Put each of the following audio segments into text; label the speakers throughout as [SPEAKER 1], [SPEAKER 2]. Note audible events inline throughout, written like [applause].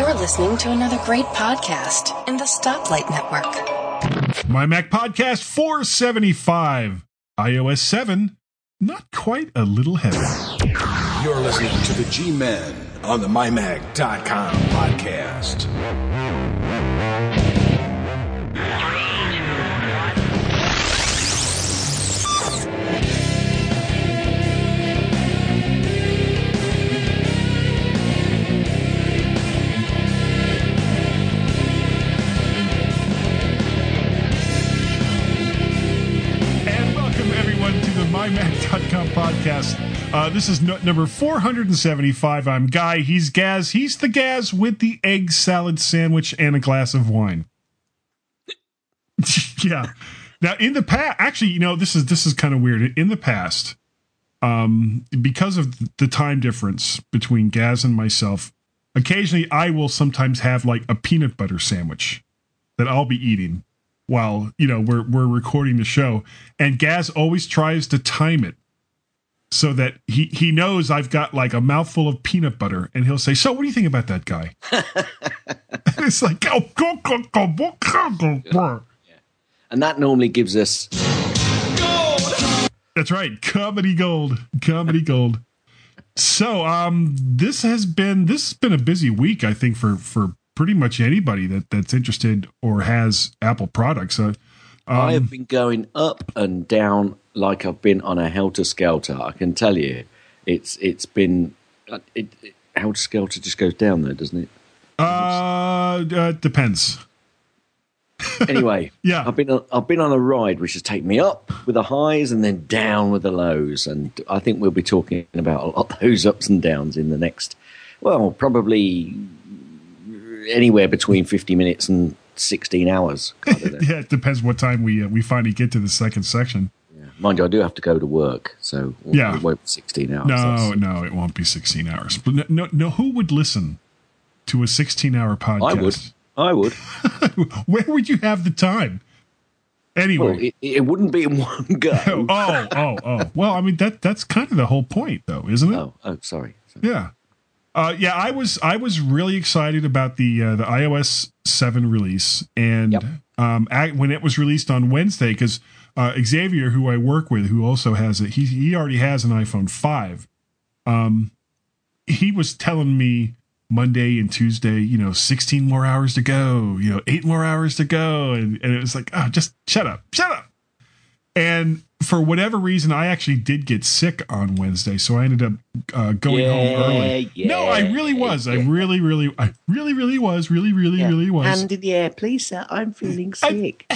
[SPEAKER 1] You're listening to another great podcast in the Stoplight Network.
[SPEAKER 2] My Mac Podcast 475, iOS 7, not quite a little heavy.
[SPEAKER 3] You're listening to the G Men on the MyMac.com podcast.
[SPEAKER 2] MyMac.com podcast. Uh, this is number 475. I'm Guy. He's Gaz. He's the Gaz with the egg salad sandwich and a glass of wine. [laughs] yeah. Now, in the past, actually, you know, this is this is kind of weird. In the past, um, because of the time difference between Gaz and myself, occasionally I will sometimes have like a peanut butter sandwich that I'll be eating while you know we're we're recording the show and Gaz always tries to time it so that he he knows I've got like a mouthful of peanut butter and he'll say so what do you think about that guy? [laughs] [laughs] It's like oh, go, go, go, go, go, go, go.
[SPEAKER 4] And that normally gives us
[SPEAKER 2] that's right. Comedy gold. Comedy gold. So um this has been this has been a busy week I think for for pretty much anybody that that's interested or has Apple products. Uh,
[SPEAKER 4] I
[SPEAKER 2] um,
[SPEAKER 4] have been going up and down like I've been on a helter skelter. I can tell you, it's it's been it, it, helter skelter just goes down there, doesn't it?
[SPEAKER 2] uh, uh depends
[SPEAKER 4] Anyway, [laughs]
[SPEAKER 2] Yeah.
[SPEAKER 4] I've been on, I've been on a ride which has taken me up with the highs and then down with the lows, and I think we'll be talking about a lot of those ups and downs in the next, well, probably anywhere between fifty minutes and sixteen hours. Kind of [laughs]
[SPEAKER 2] yeah, it depends what time we uh, we finally get to the second section.
[SPEAKER 4] Mind you, I do have to go to work, so
[SPEAKER 2] Yeah.
[SPEAKER 4] it won't be 16 hours.
[SPEAKER 2] No, no, it won't be 16 hours. But no, no, no who would listen to a 16 hour podcast?
[SPEAKER 4] I would. I [laughs] would.
[SPEAKER 2] Where would you have the time? Anyway.
[SPEAKER 4] Well, it, it wouldn't be in one [laughs] go.
[SPEAKER 2] oh, oh, oh. Well, I mean that that's kind of the whole point though, isn't it?
[SPEAKER 4] Oh, oh, sorry. Sorry.
[SPEAKER 2] Yeah. Uh, yeah, I was I was really excited about the uh, the iOS seven release, and
[SPEAKER 4] Yep.
[SPEAKER 2] um, ac when it was released on Wednesday, because uh, Xavier, who I work with, who also has it, he he already has an iPhone five. Um, he was telling me Monday and Tuesday, you know, sixteen more hours to go, you know, eight more hours to go, and and it was like, oh, just shut up, shut up. And for whatever reason, I actually did get sick on Wednesday, so I ended up uh, going home
[SPEAKER 4] Yeah,
[SPEAKER 2] early. no, I really was. I really, really, I really, really was. Really, really, really was.
[SPEAKER 4] Hand in the air, please, sir. I'm feeling sick.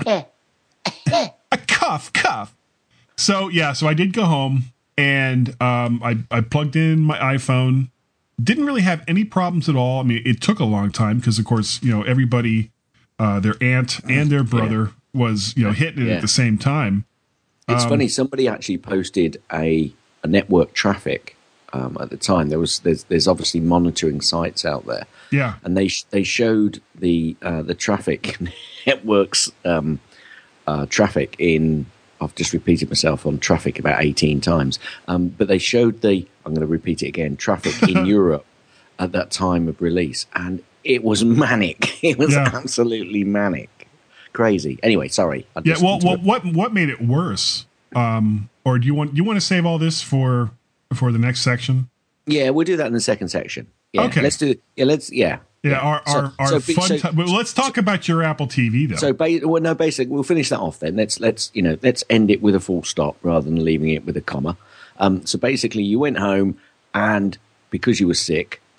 [SPEAKER 4] [laughs]
[SPEAKER 2] a cuff, cuff. So yeah, so I did go home and um, I I plugged in my iPhone. Didn't really have any problems at all. I mean, it took a long time because, of course, you know everybody, uh, their aunt and their brother was you know hitting it
[SPEAKER 4] Yeah.
[SPEAKER 2] at the same time.
[SPEAKER 4] It's
[SPEAKER 2] Um,
[SPEAKER 4] funny. Somebody actually posted a, a network traffic um, at the time. There was there's there's obviously monitoring sites out there,
[SPEAKER 2] Yeah,
[SPEAKER 4] and they sh- they showed the uh, the traffic [laughs] networks um, uh, traffic in. I've just repeated myself on traffic about eighteen times, um, but they showed the. I'm going to repeat it again. Traffic in [laughs] Europe at that time of release, and it was manic. [laughs] It was
[SPEAKER 2] Yeah.
[SPEAKER 4] absolutely manic, crazy. Anyway, sorry. I
[SPEAKER 2] yeah. Well, well, what what made it worse? Um, or do you want you want to save all this for for the next section?
[SPEAKER 4] Yeah, we'll do that in the second section. Yeah,
[SPEAKER 2] Okay.
[SPEAKER 4] let's do. Yeah, let's. Yeah,
[SPEAKER 2] Yeah, our
[SPEAKER 4] So-
[SPEAKER 2] our, our
[SPEAKER 4] so
[SPEAKER 2] fun.
[SPEAKER 4] so-
[SPEAKER 2] ti- but let's talk about your Apple TV though.
[SPEAKER 4] So, ba- well, no, basically, we'll finish that off then. Let's let's you know let's end it with a full stop rather than leaving it with a comma. Um, so basically, you went home and because you were sick, [coughs]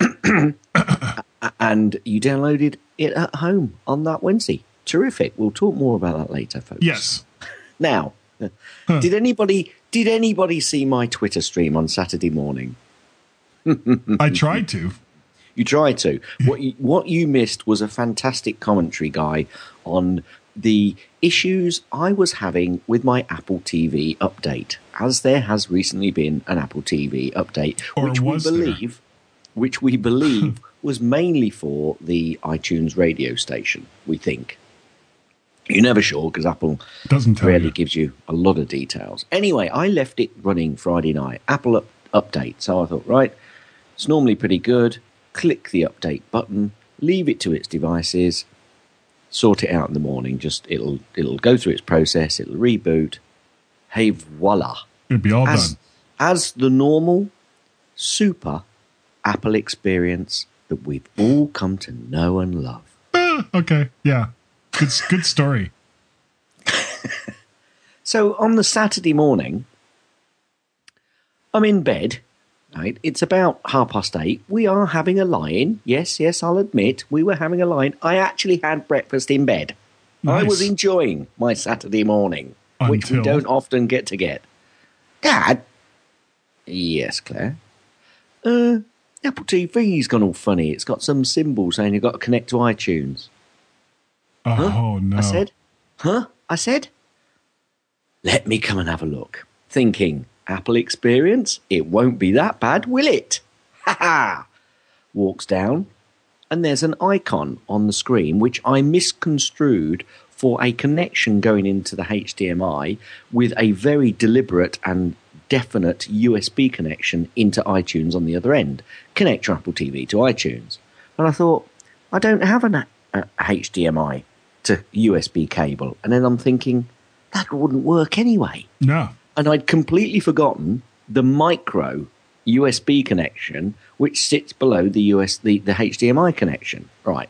[SPEAKER 4] and you downloaded it at home on that Wednesday. Terrific. We'll talk more about that later, folks.
[SPEAKER 2] yes, [laughs]
[SPEAKER 4] Now, did anybody did anybody see my Twitter stream on Saturday morning? [laughs]
[SPEAKER 2] I tried to.
[SPEAKER 4] You tried to. [laughs] What you, what you missed was a fantastic commentary guy on the issues I was having with my Apple TV update, as there has recently been an Apple TV update,
[SPEAKER 2] Or
[SPEAKER 4] which we
[SPEAKER 2] was there?
[SPEAKER 4] believe, which we believe [laughs] was mainly for the iTunes radio station. We think. You're never sure because Apple
[SPEAKER 2] Doesn't
[SPEAKER 4] really
[SPEAKER 2] you.
[SPEAKER 4] gives you a lot of details. Anyway, I left it running Friday night. Apple up, update. So I thought, right, It's normally pretty good. Click the update button, leave it to its devices, sort it out in the morning. Just it'll it'll go through its process, it'll reboot. Hey voila.
[SPEAKER 2] It'd be all
[SPEAKER 4] As
[SPEAKER 2] done.
[SPEAKER 4] as the normal super Apple experience that we've all come to know and love.
[SPEAKER 2] Ah, [laughs] okay. Yeah. Good good story. [laughs]
[SPEAKER 4] So on the Saturday morning, I'm in bed. Right, it's about half past eight. We are having a lie-in. Yes, yes, I'll admit we were having a lie-in. I actually had breakfast in bed. I was enjoying my Saturday morning, which we don't often get to get. Dad. Yes, Claire. Uh, Apple TV's gone all funny. It's got some symbol saying you've got to connect to iTunes.
[SPEAKER 2] Oh no.
[SPEAKER 4] I said, Huh? I said, Let me come and have a look. Thinking, Apple experience? It won't be that bad, will it? Ha ha! Walks down, and there's an icon on the screen which I misconstrued for a connection going into the HDMI with a very deliberate and definite USB connection into iTunes on the other end. Connect your Apple TV to iTunes. And I thought, I don't have an, a, a HDMI to USB cable. And then I'm thinking, that wouldn't work anyway
[SPEAKER 2] No.
[SPEAKER 4] And I'd completely forgotten the micro USB connection which sits below the US the, the HDMI connection. Right.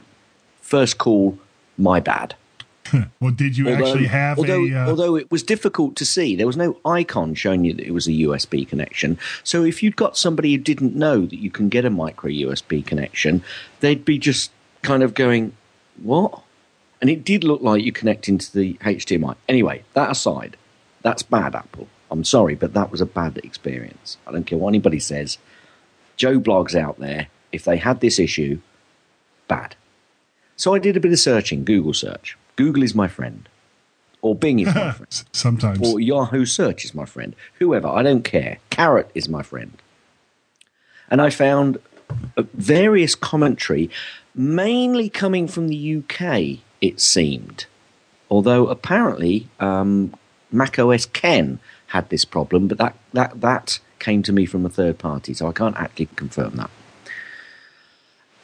[SPEAKER 4] First call, my bad.
[SPEAKER 2] Well, did you actually have
[SPEAKER 4] although,
[SPEAKER 2] a? Uh,
[SPEAKER 4] although it was difficult to see, there was no icon showing you that it was a USB connection. So if you'd got somebody who didn't know that you can get a micro USB connection, they'd be just kind of going, "What?" And it did look like you connect into the HDMI. Anyway, that aside, that's bad, Apple. I'm sorry, but that was a bad experience. I don't care what anybody says. Joe blogs out there, if they had this issue, bad. So I did a bit of searching, Google search. Google is my friend. Or Bing is my [laughs] friend.
[SPEAKER 2] sometimes.
[SPEAKER 4] Or Yahoo Search is my friend. Whoever, I don't care. Carrot is my friend. And I found uh, various commentary, mainly coming from the UK, it seemed. Although apparently um, Mac OS Ken had this problem, but that, that, that came to me from a third party, so I can't actually confirm that.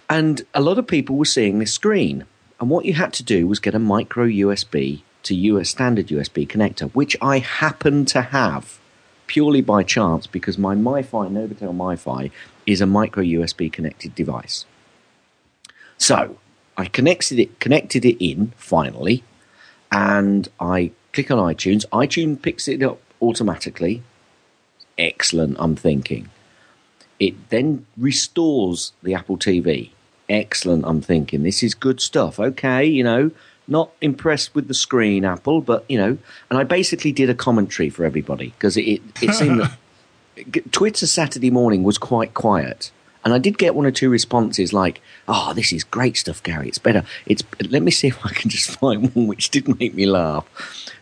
[SPEAKER 4] And a lot of people were seeing this screen. And what you had to do was get a micro USB to US standard USB connector, which I happen to have purely by chance because my MiFi, Novatel MiFi, is a micro USB connected device. So I connected it, connected it in finally, and I click on iTunes. iTunes picks it up automatically. Excellent, I'm thinking. It then restores the Apple TV. Excellent, I'm thinking. This is good stuff. Okay, you know, not impressed with the screen, Apple, but, you know, and I basically did a commentary for everybody because it, it seemed [laughs] that Twitter Saturday morning was quite quiet. And I did get one or two responses like, "Oh, this is great stuff, Gary. It's better. It's let me see if I can just [laughs] find one which did make me laugh.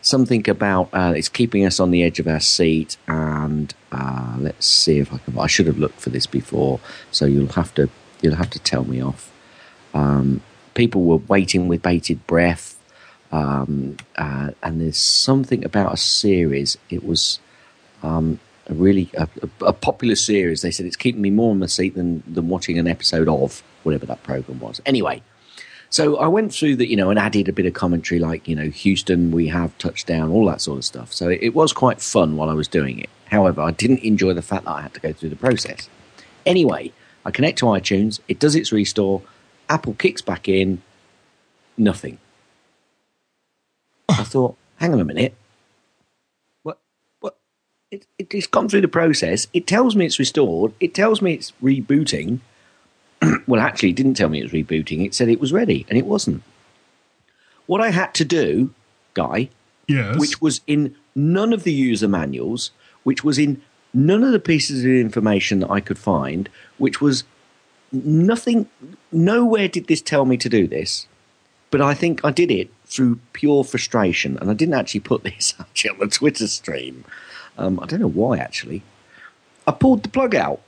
[SPEAKER 4] Something about uh, it's keeping us on the edge of our seat, and uh, let's see if I can. I should have looked for this before, so you'll have to you'll have to tell me off. Um, people were waiting with bated breath, um, uh, and there's something about a series. It was um, a really a, a, popular series. They said it's keeping me more on my seat than than watching an episode of whatever that program was. Anyway, so I went through that, you know, and added a bit of commentary, like you know, Houston, we have touchdown, all that sort of stuff. So it, it was quite fun while I was doing it. However, I didn't enjoy the fact that I had to go through the process. Anyway, I connect to iTunes. It does its restore. Apple kicks back in. Nothing. I thought, hang on a minute. It, it, it's gone through the process. It tells me it's restored. It tells me it's rebooting. [clears throat] well, actually, it didn't tell me it was rebooting. It said it was ready, and it wasn't. What I had to do, Guy,
[SPEAKER 2] yes.
[SPEAKER 4] which was in none of the user manuals, which was in none of the pieces of information that I could find, which was nothing, nowhere did this tell me to do this. But I think I did it through pure frustration, and I didn't actually put [laughs] this actually on the Twitter stream. Um, I don't know why actually. I pulled the plug out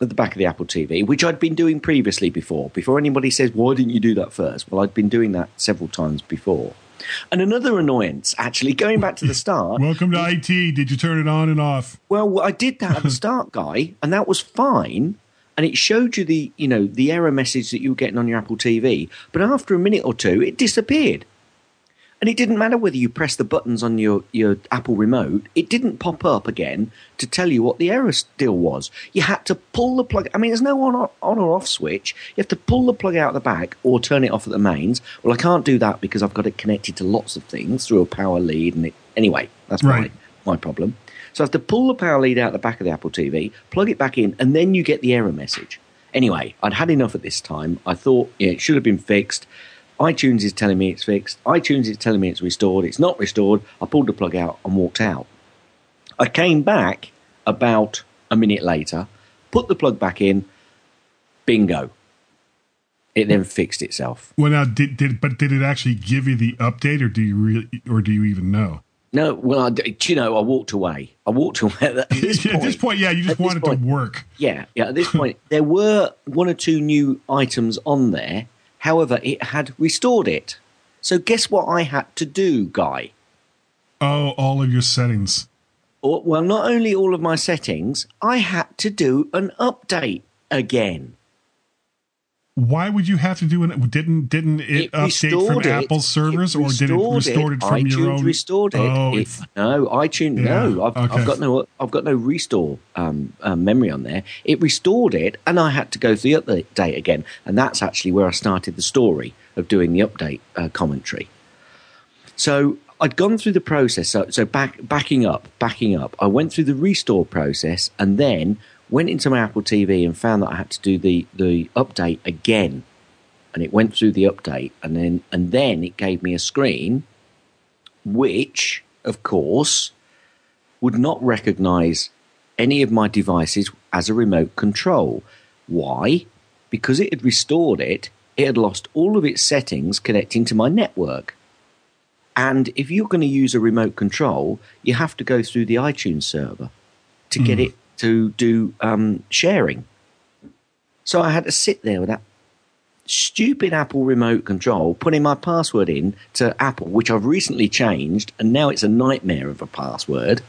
[SPEAKER 4] at the back of the Apple TV, which I'd been doing previously before. Before anybody says, why didn't you do that first? Well, I'd been doing that several times before. And another annoyance, actually, going back to the start. [laughs]
[SPEAKER 2] Welcome to IT. Did you turn it on and off?
[SPEAKER 4] Well, I did that at the [laughs] start, guy, and that was fine and it showed you the you know the error message that you were getting on your Apple TV. But after a minute or two, it disappeared. And it didn't matter whether you pressed the buttons on your, your Apple remote, it didn't pop up again to tell you what the error still was. You had to pull the plug. I mean, there's no on or, on or off switch. You have to pull the plug out the back or turn it off at the mains. Well, I can't do that because I've got it connected to lots of things through a power lead. And it, anyway, that's
[SPEAKER 2] Right.
[SPEAKER 4] my, my problem. So I have to pull the power lead out the back of the Apple TV, plug it back in, and then you get the error message. Anyway, I'd had enough at this time. I thought yeah, it should have been fixed. iTunes is telling me it's fixed. iTunes is telling me it's restored. It's not restored. I pulled the plug out and walked out. I came back about a minute later, put the plug back in, bingo. It then fixed itself.
[SPEAKER 2] Well, now did, did but did it actually give you the update, or do you really, or do you even know?
[SPEAKER 4] No, well, I, you know, I walked away. I walked away. At this
[SPEAKER 2] at this [laughs] point, yeah, you just
[SPEAKER 4] at this
[SPEAKER 2] want it
[SPEAKER 4] point-
[SPEAKER 2] to work.
[SPEAKER 4] Yeah, yeah. At this point, there were one or two new items on there. However, it had restored it. So, guess what I had to do, Guy?
[SPEAKER 2] Oh, all of your settings.
[SPEAKER 4] Well, not only all of my settings, I had to do an update again.
[SPEAKER 2] Why would you have to do it? Didn't didn't it,
[SPEAKER 4] It
[SPEAKER 2] update from
[SPEAKER 4] it.
[SPEAKER 2] Apple servers, or did it
[SPEAKER 4] restored
[SPEAKER 2] restored it, from
[SPEAKER 4] iTunes
[SPEAKER 2] your own?
[SPEAKER 4] restored it.
[SPEAKER 2] Oh,
[SPEAKER 4] It- no, iTunes.
[SPEAKER 2] Yeah,
[SPEAKER 4] No, I've,
[SPEAKER 2] okay.
[SPEAKER 4] I've got no. I've got no restore um, um, memory on there. It restored it, and I had to go through the update again. And that's actually where I started the story of doing the update uh, commentary. So I'd gone through the process. So, so back, backing up, backing up. I went through the restore process and then went into my Apple TV and found that I had to do the, the update again. And it went through the update and then and then it gave me a screen which, of course, would not recognize any of my devices as a remote control. Why? Because it had restored it, it had lost all of its settings connecting to my network. And if you're going to use a remote control, you have to go through the iTunes server to get hmm. it to do um, sharing. So I had to sit there with that stupid Apple remote control, putting my password in to Apple, which I've recently changed, and now it's a nightmare of a password.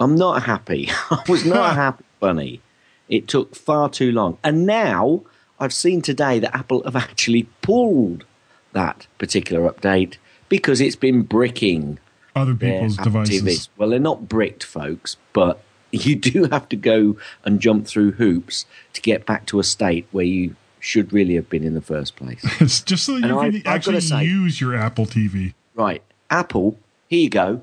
[SPEAKER 4] I'm not happy. [laughs] I was not [laughs] happy, Bunny. It took far too long. And now I've seen today that Apple have actually pulled that particular update because it's been bricking
[SPEAKER 2] other people's devices.
[SPEAKER 4] TVs. Well, they're not bricked, folks, but you [laughs] do have to go and jump through hoops to get back to a state where you should really have been in the first place. [laughs]
[SPEAKER 2] It's just so you
[SPEAKER 4] And
[SPEAKER 2] can
[SPEAKER 4] gotta
[SPEAKER 2] actually
[SPEAKER 4] say-
[SPEAKER 2] use your Apple TV.
[SPEAKER 4] right, Apple, here you go.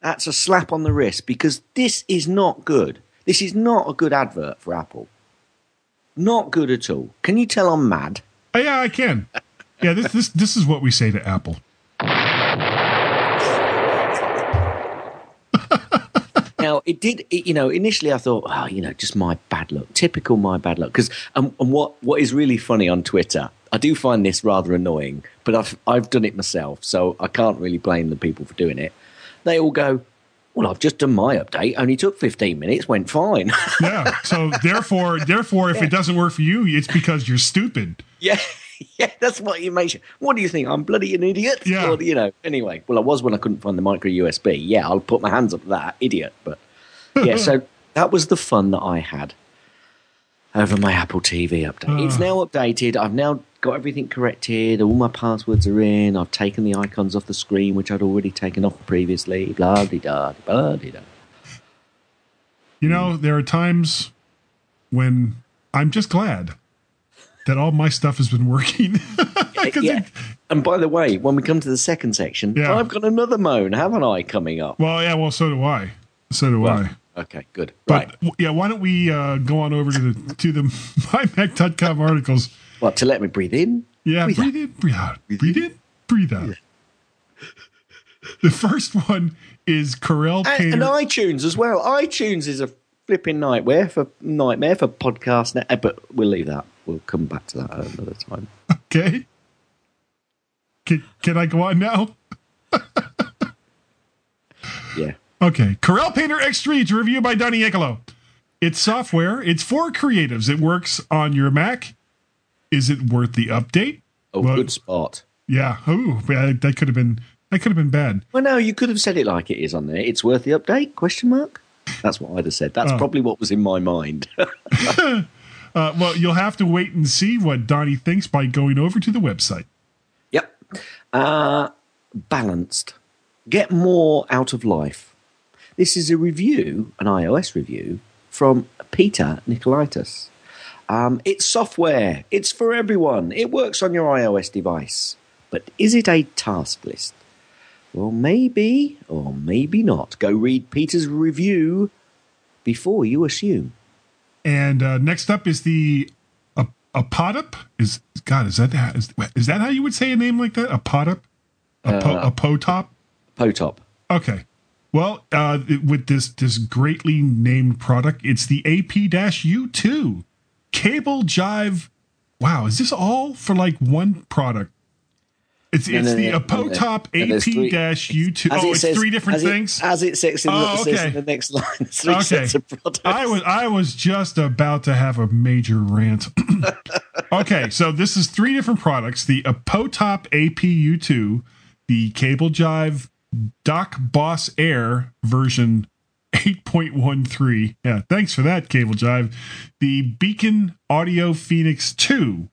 [SPEAKER 4] That's a slap on the wrist because this is not good. This is not a good advert for Apple. Not good at all. Can you tell I'm mad?
[SPEAKER 2] Oh, yeah, I can. Yeah, this this this is what we say to Apple.
[SPEAKER 4] Now it did it, you know initially i thought oh you know just my bad luck typical my bad luck because um, and what what is really funny on twitter i do find this rather annoying but i've i've done it myself so i can't really blame the people for doing it they all go well i've just done my update only took 15 minutes went fine
[SPEAKER 2] Yeah. So therefore, therefore, if it [laughs] doesn't work for you, it's because you're stupid.
[SPEAKER 4] yeah [laughs] yeah that's what you make sure. what do you think? I'm bloody an idiot?
[SPEAKER 2] Yeah.
[SPEAKER 4] or, you know anyway well i was when i couldn't find the micro usb yeah i'll put my hands up to that. Idiot but [laughs] yeah so that was the fun that i had over my apple tv update. It's ah. now updated. I've now got everything corrected. All my passwords are in. I've taken the icons off the screen which i'd already taken off previously. Blah de da blah de da.
[SPEAKER 2] You know, there are times when I'm just glad that all my stuff has been working. [laughs]
[SPEAKER 4] yeah.
[SPEAKER 2] it-
[SPEAKER 4] and by the way when we come to the second section
[SPEAKER 2] Yeah.
[SPEAKER 4] i've got another moan haven't i coming up
[SPEAKER 2] well, yeah, well, so do I. So do I.
[SPEAKER 4] okay good
[SPEAKER 2] But
[SPEAKER 4] right
[SPEAKER 2] yeah, why don't we uh, go on over to the to the [laughs] mymac.com articles?
[SPEAKER 4] What, to let me breathe in?
[SPEAKER 2] Yeah,
[SPEAKER 4] Breathe
[SPEAKER 2] breathe, in, breathe out. Breathe, in, breathe out. The first one is Corel
[SPEAKER 4] And,
[SPEAKER 2] Painter.
[SPEAKER 4] and iTunes as well. iTunes is a flipping nightmare for nightmare for podcast. Now, but we'll leave that. We'll come back to that uh, another time.
[SPEAKER 2] okay. Can, can I go on now? [laughs]
[SPEAKER 4] Yeah.
[SPEAKER 2] Okay. Corel Painter X3 to review by Donnie Ecolo. It's software. It's for creatives. It works on your Mac. Is it worth the update?
[SPEAKER 4] Oh,
[SPEAKER 2] Well-
[SPEAKER 4] good spot.
[SPEAKER 2] Yeah. Ooh, that could have been that could have been bad.
[SPEAKER 4] Well, no, you could have said it like it is on there. It's worth the update? Question mark. That's what I'd have said. That's
[SPEAKER 2] Oh.
[SPEAKER 4] probably what was in my mind. [laughs]
[SPEAKER 2] Uh, well, you'll have to wait and see what Donnie thinks by going over to the website.
[SPEAKER 4] Yep. Uh, balanced. Get more out of life. This is a review, an iOS review, from Peter Nikolaidis. Um, it's software. It's for everyone. It works on your iOS device. But is it a task list? Well, maybe or maybe not. Go read Peter's review before you assume.
[SPEAKER 2] And uh, next up is the a Apodop. Is God? Is that is, is that how you would say a name like that? A Apodop, a po, a potop.
[SPEAKER 4] Potop.
[SPEAKER 2] Okay. Well, uh, with this this greatly named product, it's the AP-U2 cable jive. Wow, is this all for like one product? It's
[SPEAKER 4] No,
[SPEAKER 2] it's
[SPEAKER 4] no,
[SPEAKER 2] the
[SPEAKER 4] no,
[SPEAKER 2] Apotop
[SPEAKER 4] no, there's three-
[SPEAKER 2] AP-U2. Oh,
[SPEAKER 4] it
[SPEAKER 2] it's
[SPEAKER 4] says-
[SPEAKER 2] three different
[SPEAKER 4] as it-
[SPEAKER 2] things.
[SPEAKER 4] as it says in,
[SPEAKER 2] Oh,
[SPEAKER 4] the, says in the next line. [laughs] Three
[SPEAKER 2] Okay.
[SPEAKER 4] sets of products.
[SPEAKER 2] I was I was just about to have a major rant. [laughs] okay, so this is three different products: the Apotop APU2, the Cable Jive Dock Boss Air version 8.13. Yeah, thanks for that, Cable Jive. The Beacon Audio Phoenix 2.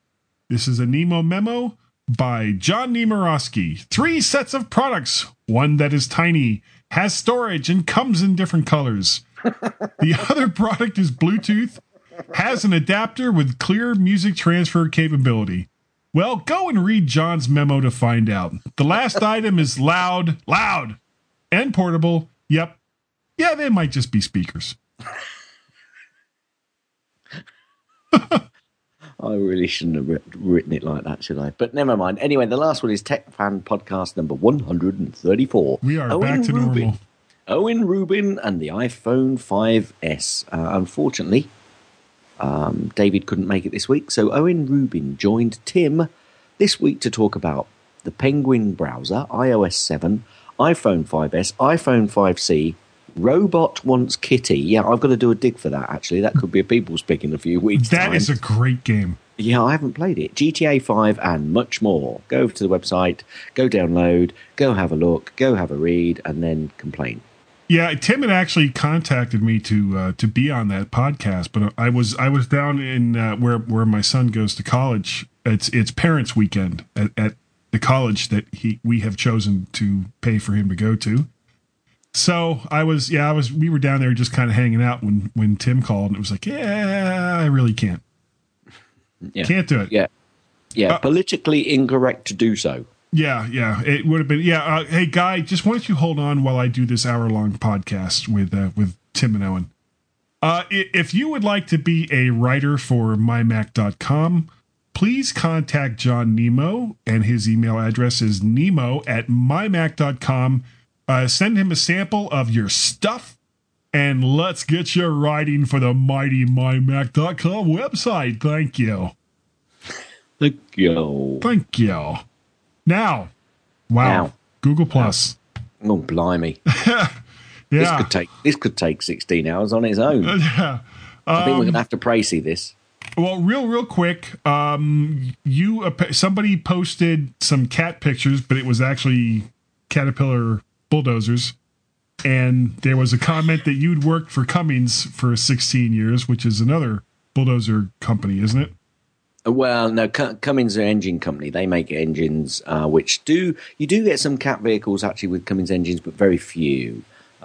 [SPEAKER 2] This is a Nemo memo by John Nemerovski. Three sets of products. One that is tiny, has storage, and comes in different colors. [laughs] The other product is Bluetooth, has an adapter with clear music transfer capability. Well, go and read John's memo to find out. The last [laughs] item is loud, loud, and portable. Yep. Yeah, they might just be speakers. [laughs]
[SPEAKER 4] I really shouldn't have written it like that, should I? But never mind. Anyway, the last one is Tech Fan Podcast number 134.
[SPEAKER 2] We are
[SPEAKER 4] Owen
[SPEAKER 2] back to
[SPEAKER 4] Rubin.
[SPEAKER 2] normal.
[SPEAKER 4] Owen Rubin and the iPhone 5S. Uh, unfortunately, um, David couldn't make it this week, so Owen Rubin joined Tim this week to talk about the Penguin browser, iOS 7, iPhone 5S, iPhone 5C. Robot wants Kitty. Yeah, I've got to do a dig for that. Actually, that could be a people's pick in a few weeks.
[SPEAKER 2] That
[SPEAKER 4] time.
[SPEAKER 2] is a great game.
[SPEAKER 4] Yeah, I haven't played it. GTA 5 and much more. Go over to the website, go download, go have a look, go have a read, and then complain.
[SPEAKER 2] Yeah, Tim had actually contacted me to uh, to be on that podcast, but I was I was down in uh, where where my son goes to college. It's it's parents' weekend at, at the college that he we have chosen to pay for him to go to. So I was yeah I was we were down there just kind of hanging out when when Tim called and it was like yeah I really can't
[SPEAKER 4] Yeah.
[SPEAKER 2] can't do it
[SPEAKER 4] Yeah. Yeah,
[SPEAKER 2] Uh,
[SPEAKER 4] politically incorrect to do so.
[SPEAKER 2] Yeah, yeah, it would have been. Yeah, uh, hey, guy, just why don't you hold on while I do this hour long podcast with uh, with Tim and Owen. Uh, if you would like to be a writer for mymac.com, please contact John Nemo, and his email address is nemo at mymac.com. Uh, send him a sample of your stuff, and let's get you writing for the mighty mymac.com website. Thank you.
[SPEAKER 4] Thank you.
[SPEAKER 2] Thank you. Now, wow,
[SPEAKER 4] Now.
[SPEAKER 2] Google Plus.
[SPEAKER 4] Oh, blimey. [laughs]
[SPEAKER 2] yeah.
[SPEAKER 4] This could take this could take 16 hours on its own. [laughs]
[SPEAKER 2] yeah.
[SPEAKER 4] I think we're
[SPEAKER 2] Um,
[SPEAKER 4] going to have to praise this.
[SPEAKER 2] Well, real, real quick. Um, you uh, somebody posted some cat pictures, but it was actually caterpillar bulldozers. And there was a comment that you'd worked for Cummins for 16 years, which is another bulldozer company, isn't it?
[SPEAKER 4] Well, no, Cu- Cummins are an engine company. They make engines, uh, which do you do get some cat vehicles actually with Cummins engines, but very few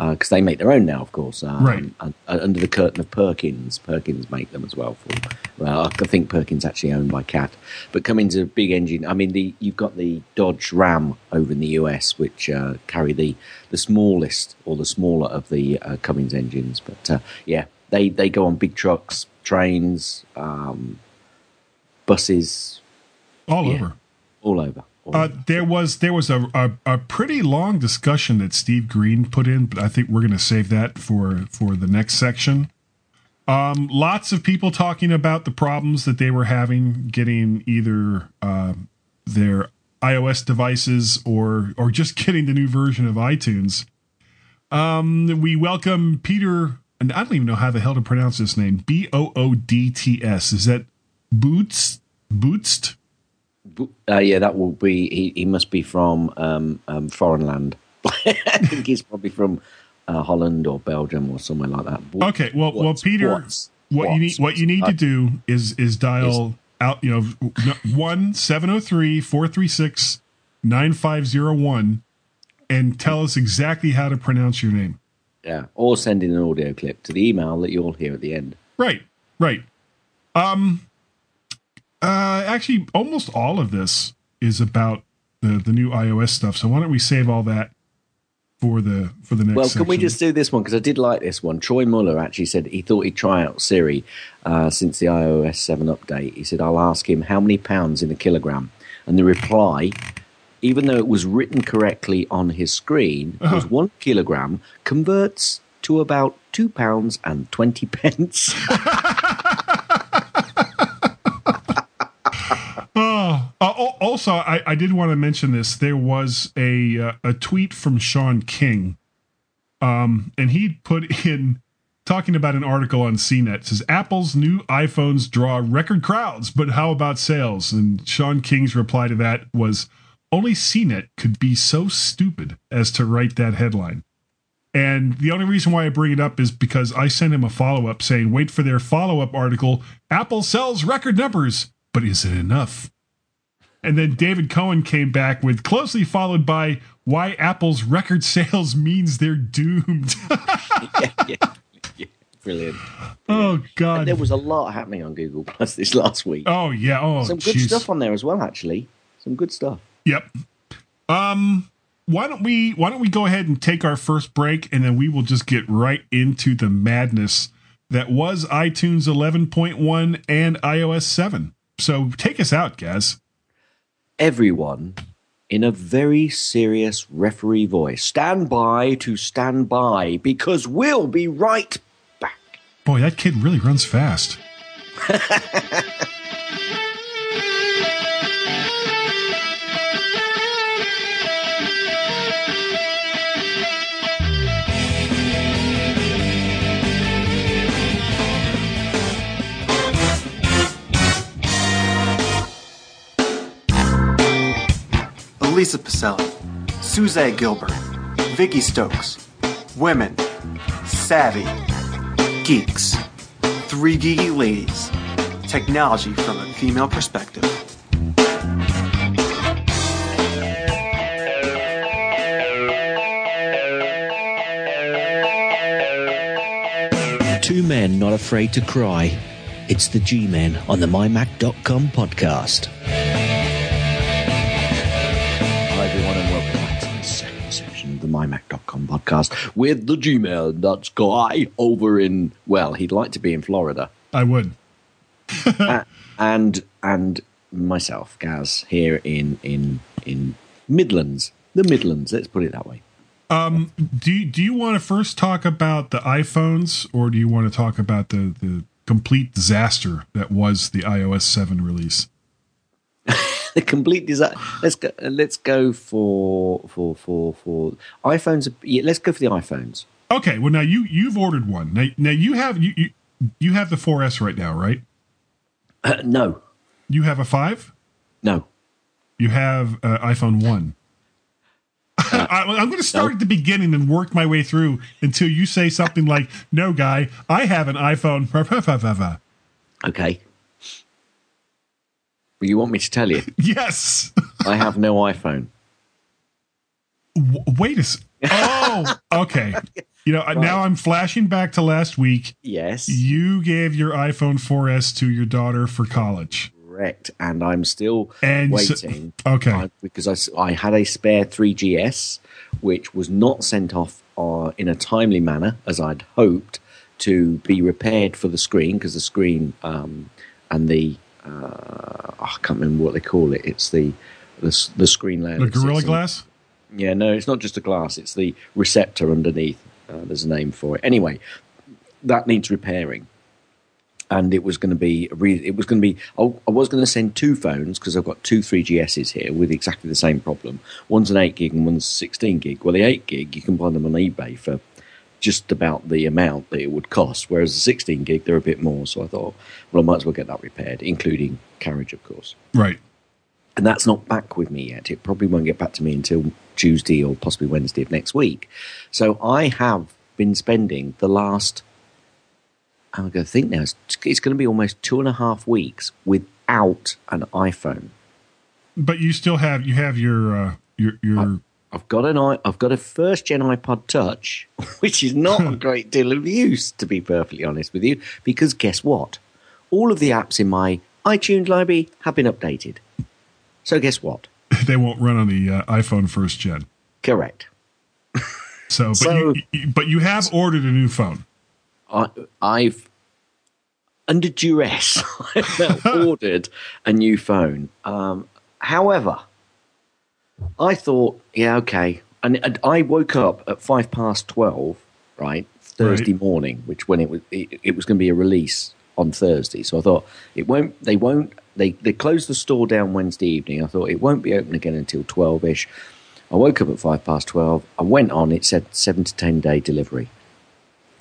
[SPEAKER 4] because they make their own now, of course. Um,
[SPEAKER 2] Right.
[SPEAKER 4] uh, under the curtain of Perkins, Perkins make them as well. For well, I think Perkins actually owned by Cat, but Cummins are a big engine. I mean, the you've got the Dodge Ram over in the US, which uh, carry the the smallest or the smaller of the uh, Cummins engines. But uh, yeah, they they go on big trucks, trains. Um, buses
[SPEAKER 2] All
[SPEAKER 4] Yeah.
[SPEAKER 2] over.
[SPEAKER 4] all over.
[SPEAKER 2] Uh, there was there was a, a a pretty long discussion that Steve Green put in, but I think we're going to save that for for the next section. Um, lots of people talking about the problems that they were having getting either uh, their iOS devices or or just [laughs] getting the new version of iTunes. Um, we welcome Peter, and I don't even know how the hell to pronounce this name. B O O D T S. Is that Boots? Bootst?
[SPEAKER 4] Uh, yeah, that will be. He, he must be from um, um, foreign land. [laughs] I think he's probably from uh, Holland or Belgium or somewhere like that. What-
[SPEAKER 2] Okay, well, well, Peter,
[SPEAKER 4] what's-
[SPEAKER 2] what you need what you need
[SPEAKER 4] uh,
[SPEAKER 2] to do is is dial out, you know, one seven zero three four three six nine five zero one, and tell us exactly how to pronounce your name.
[SPEAKER 4] Yeah, or send in an audio clip to the email that you'll hear at the end.
[SPEAKER 2] Right, right. Um, uh, actually, almost all of this is about the the new iOS stuff. So why don't we save all that for the for the next?
[SPEAKER 4] Well, can we just do this one because I did like this one. Troy Muller actually said he thought he'd try out Siri uh, since the iOS seven update. He said I'll ask him how many pounds in a kilogram, and the reply, even though it was written correctly on his screen,
[SPEAKER 2] Uh-huh.
[SPEAKER 4] was one kilogram converts to about two pounds and twenty pence. [laughs]
[SPEAKER 2] Oh, uh, al- also, I, I did want to mention this. There was a uh, a tweet from Sean King, um, and he put in talking about an article on CNET. It says Apple's new iPhones draw record crowds, but how about sales? And Sean King's reply to that was, only CNET could be so stupid as to write that headline. And the only reason why I bring it up is because I sent him a follow up saying, wait for their follow up article. Apple sells record numbers, but is it enough? And then David Cohen came back with closely followed by why Apple's record sales [laughs] means they're doomed. [laughs] [laughs]
[SPEAKER 4] yeah, yeah, yeah, brilliant.
[SPEAKER 2] oh God.
[SPEAKER 4] There was a lot happening on Google Plus this last week.
[SPEAKER 2] oh yeah. Oh
[SPEAKER 4] Some good
[SPEAKER 2] jeez.
[SPEAKER 4] stuff on there as well, actually. Some good stuff.
[SPEAKER 2] Yep. Um why don't we why don't we go ahead and take our first break and then we will just get right into the madness that was iTunes 11.1 and iOS 7. So take us out, Gaz.
[SPEAKER 4] Everyone in a very serious referee voice. Stand by to stand by because we'll be right back.
[SPEAKER 2] Boy, that kid really runs fast. [laughs]
[SPEAKER 5] Elisa Pacelli, Suzette Gilbert, Vicky Stokes, Women, Savvy, Geeks, Three Geeky Ladies, Technology from a Female Perspective.
[SPEAKER 6] Two men not afraid to cry. It's the G Men on the MyMac.com podcast.
[SPEAKER 4] MyMac.com podcast with the G Men. That's guy over in, well, he'd like to be in Florida.
[SPEAKER 2] I would. [laughs]
[SPEAKER 4] Uh, and and myself, Gaz, here in, in, in Midlands. The Midlands, let's put it that way.
[SPEAKER 2] Um, do you, do you want to first talk about the iPhones, or do you want to talk about the the complete disaster that was the iOS seven release? [laughs] [laughs]
[SPEAKER 4] the complete design. Let's go. Let's go for for for for iPhones. Yeah, let's go for the iPhones.
[SPEAKER 2] Okay, well now you you've ordered one. Now, now you have you, you you have the 4S right now, right?
[SPEAKER 4] Uh, no,
[SPEAKER 2] You have a five.
[SPEAKER 4] no.
[SPEAKER 2] You have uh, iPhone one. [laughs] I, I'm going to start
[SPEAKER 4] no.
[SPEAKER 2] at the beginning and work my way through until you say something like, "No, guy, I have an iPhone." [laughs]
[SPEAKER 4] Okay. Well, you want me to tell you? [laughs]
[SPEAKER 2] yes.
[SPEAKER 4] I have no iPhone.
[SPEAKER 2] W- Wait a. S- oh, okay. You know, now I'm flashing back to last week.
[SPEAKER 4] Yes,
[SPEAKER 2] You gave your iPhone 4S to your daughter for college.
[SPEAKER 4] correct. And I'm still
[SPEAKER 2] And so-
[SPEAKER 4] waiting.
[SPEAKER 2] okay.
[SPEAKER 4] I- because I, I had a spare 3GS, which was not sent off uh, in a timely manner as I'd hoped to be repaired for the screen because the screen um, and the uh, I can't remember what they call it. It's the the, the screen layer.
[SPEAKER 2] The Gorilla Glass.
[SPEAKER 4] Yeah, no, it's not just a glass. It's the receptor underneath. Uh, there's a name for it. Anyway, that needs repairing, and it was going to be. it was going to be. I, I was going to send two phones because I've got two 3GSs here with exactly the same problem. One's an eight gig and one's 16 gig. Well, the eight gig you can buy them on eBay for just about the amount that it would cost, whereas the 16 gig they're a bit more. So I thought, well, I might as well get that repaired, including carriage, of course
[SPEAKER 2] Right.
[SPEAKER 4] and that's not back with me yet. It probably won't get back to me until Tuesday or possibly Wednesday of next week. So I have been spending the last. I'm going to think now. It's, it's going to be almost two and a half weeks without an iPhone.
[SPEAKER 2] But you still have you have your uh, your your.
[SPEAKER 4] I've got an i. I've got a first gen iPod Touch, [laughs] which is not a [laughs] great deal of use, to be perfectly honest with you. Because guess what? All of the apps in my iTunes library have been updated. So guess what? [laughs]
[SPEAKER 2] they won't run on the uh, iPhone first gen.
[SPEAKER 4] Correct.
[SPEAKER 2] So, but
[SPEAKER 4] So-
[SPEAKER 2] you, you but you have ordered a new phone.
[SPEAKER 4] I, I've under duress I've ordered a new phone. Um, however, I thought, yeah, okay, and, and I woke up at five past twelve, right, Thursday morning, which when it was it, it was going to be a release on Thursday. So I thought it won't. They won't. They they closed the store down Wednesday evening. I thought it won't be open again until twelve ish. I woke up at five past twelve. I went on. It said seven to ten day delivery.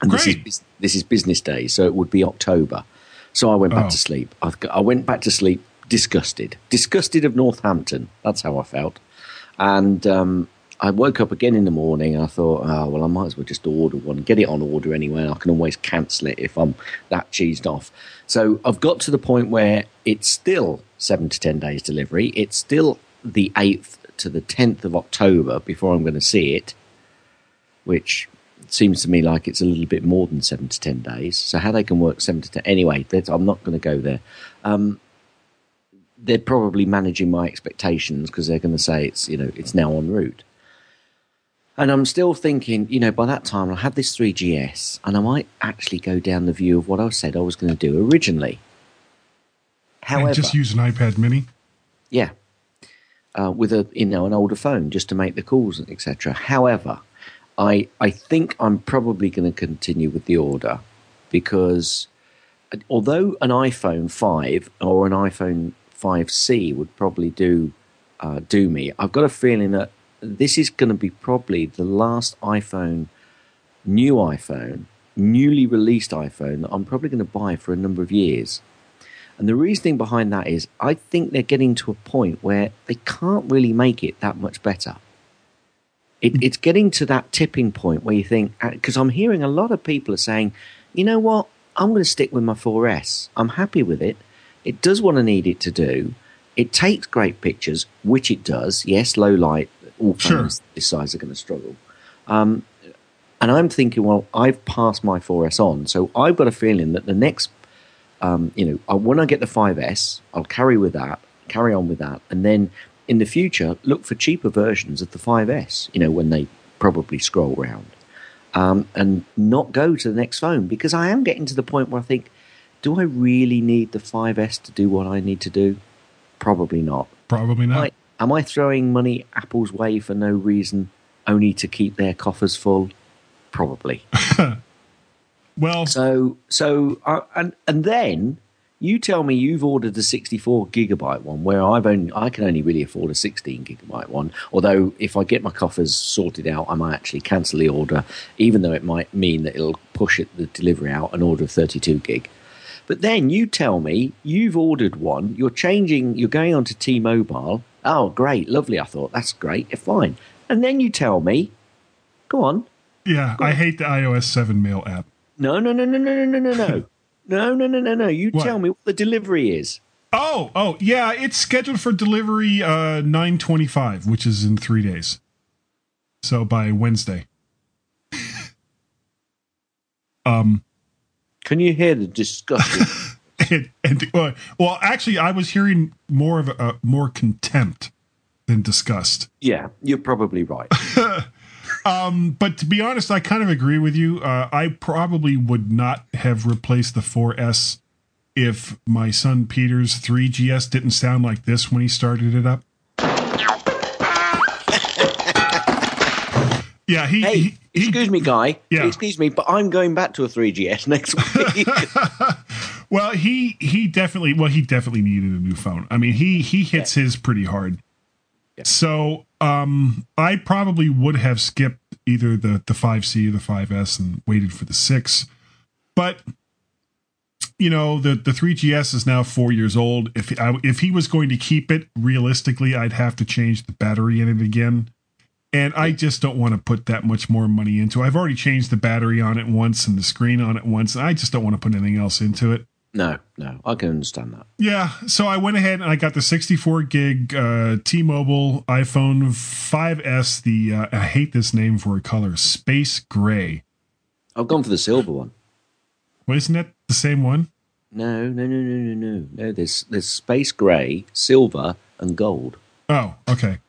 [SPEAKER 4] And this is, this is business day, so it would be October. So I went back
[SPEAKER 2] Oh.
[SPEAKER 4] to sleep. I, I went back to sleep disgusted. Disgusted of Northampton. That's how I felt. And um, I woke up again in the morning and I thought, oh, well, I might as well just order one, get it on order anyway. I can always cancel it if I'm that cheesed off. So I've got to the point where it's still seven to 10 days delivery. It's still the 8th to the 10th of October before I'm going to see it, which seems to me like it's a little bit more than seven to 10 days. So how they can work seven to 10. Anyway, I'm not going to go there they're probably managing my expectations because they're going to say it's you know it's now en route. And I'm still thinking, you know, by that time I had this 3GS, and I might actually go down the view of what I said I was going to do originally. However,
[SPEAKER 2] and just use an iPad Mini.
[SPEAKER 4] yeah, uh, with a you know an older phone just to make the calls etc. However, I I think I'm probably going to continue with the order because although an iPhone five or an iPhone 5C would probably do uh, do me, I've got a feeling that this is going to be probably the last iPhone, new iPhone, newly released iPhone that I'm probably going to buy for a number of years. And the reasoning behind that is I think they're getting to a point where they can't really make it that much better. It, it's getting to that tipping point where you think, because I'm hearing a lot of people are saying, you know what, I'm going to stick with my 4S. I'm happy with it. It does what I need it to do. It takes great pictures, which it does. Yes, low light, all
[SPEAKER 2] Sure.
[SPEAKER 4] phones this size are going to struggle. Um, and I'm thinking, well, I've passed my 4S on, so I've got a feeling that the next um, you know, when I get the 5S, I'll carry with that, carry on with that, and then in the future look for cheaper versions of the 5S. You know, when they probably scroll round, um, and not go to the next phone because I am getting to the point where I think, do I really need the 5S to do what I need to do? Probably not.
[SPEAKER 2] Probably not.
[SPEAKER 4] Am I, am I throwing money Apple's way for no reason, only to keep their coffers full? Probably. [laughs]
[SPEAKER 2] well,
[SPEAKER 4] So, so, uh, and and then you tell me you've ordered a 64 gigabyte one, where I've only I can only really afford a 16 gigabyte one. Although, if I get my coffers sorted out, I might actually cancel the order, even though it might mean that it'll push it the delivery out an order of 32 gig. But then you tell me you've ordered one, you're changing, you're going on to T Mobile. Oh, great, lovely. I thought that's great, fine. And then you tell me, go on.
[SPEAKER 2] Yeah, go I on. hate the iOS 7 mail app.
[SPEAKER 4] No, no, no, no, no, no, no, no. [laughs] no, no, no, no, no. You
[SPEAKER 2] what?
[SPEAKER 4] tell me what the delivery is.
[SPEAKER 2] Oh, oh, yeah, it's scheduled for delivery uh 925, which is in 3 days. So by Wednesday. [laughs] um
[SPEAKER 4] can you hear the disgusting? [laughs]
[SPEAKER 2] and, and uh, well, actually I was hearing more of a, more contempt than disgust.
[SPEAKER 4] yeah, you're probably right. [laughs]
[SPEAKER 2] But to be honest, I kind of agree with you. Uh, I probably would not have replaced the 4S if my son Peter's 3GS didn't sound like this when he started it up. Yeah, he,
[SPEAKER 4] Hey,
[SPEAKER 2] he, he
[SPEAKER 4] excuse me, guy.
[SPEAKER 2] Yeah.
[SPEAKER 4] Excuse me, but I'm going back to a 3GS next week. [laughs]
[SPEAKER 2] well, he he definitely well he definitely needed a new phone. I mean, he he hits his pretty hard. So, um I probably would have skipped either the the 5C or the 5S and waited for the 6. But you know, the the 3GS is now 4 years old. If I, if he was going to keep it, realistically, I'd have to change the battery in it again. And I just don't want to put that much more money into it. I've already changed the battery on it once and the screen on it once. And I just don't want to put anything else into it.
[SPEAKER 4] No, no, I can understand that.
[SPEAKER 2] Yeah, so I went ahead and I got the 64 gig uh, T-Mobile iPhone 5S. The uh, I hate this name for a color, space gray.
[SPEAKER 4] I've gone for the silver one.
[SPEAKER 2] Well, isn't that the same one?
[SPEAKER 4] No, no, no, no, no, no. No, there's there's space grey, silver, and gold.
[SPEAKER 2] Oh, okay.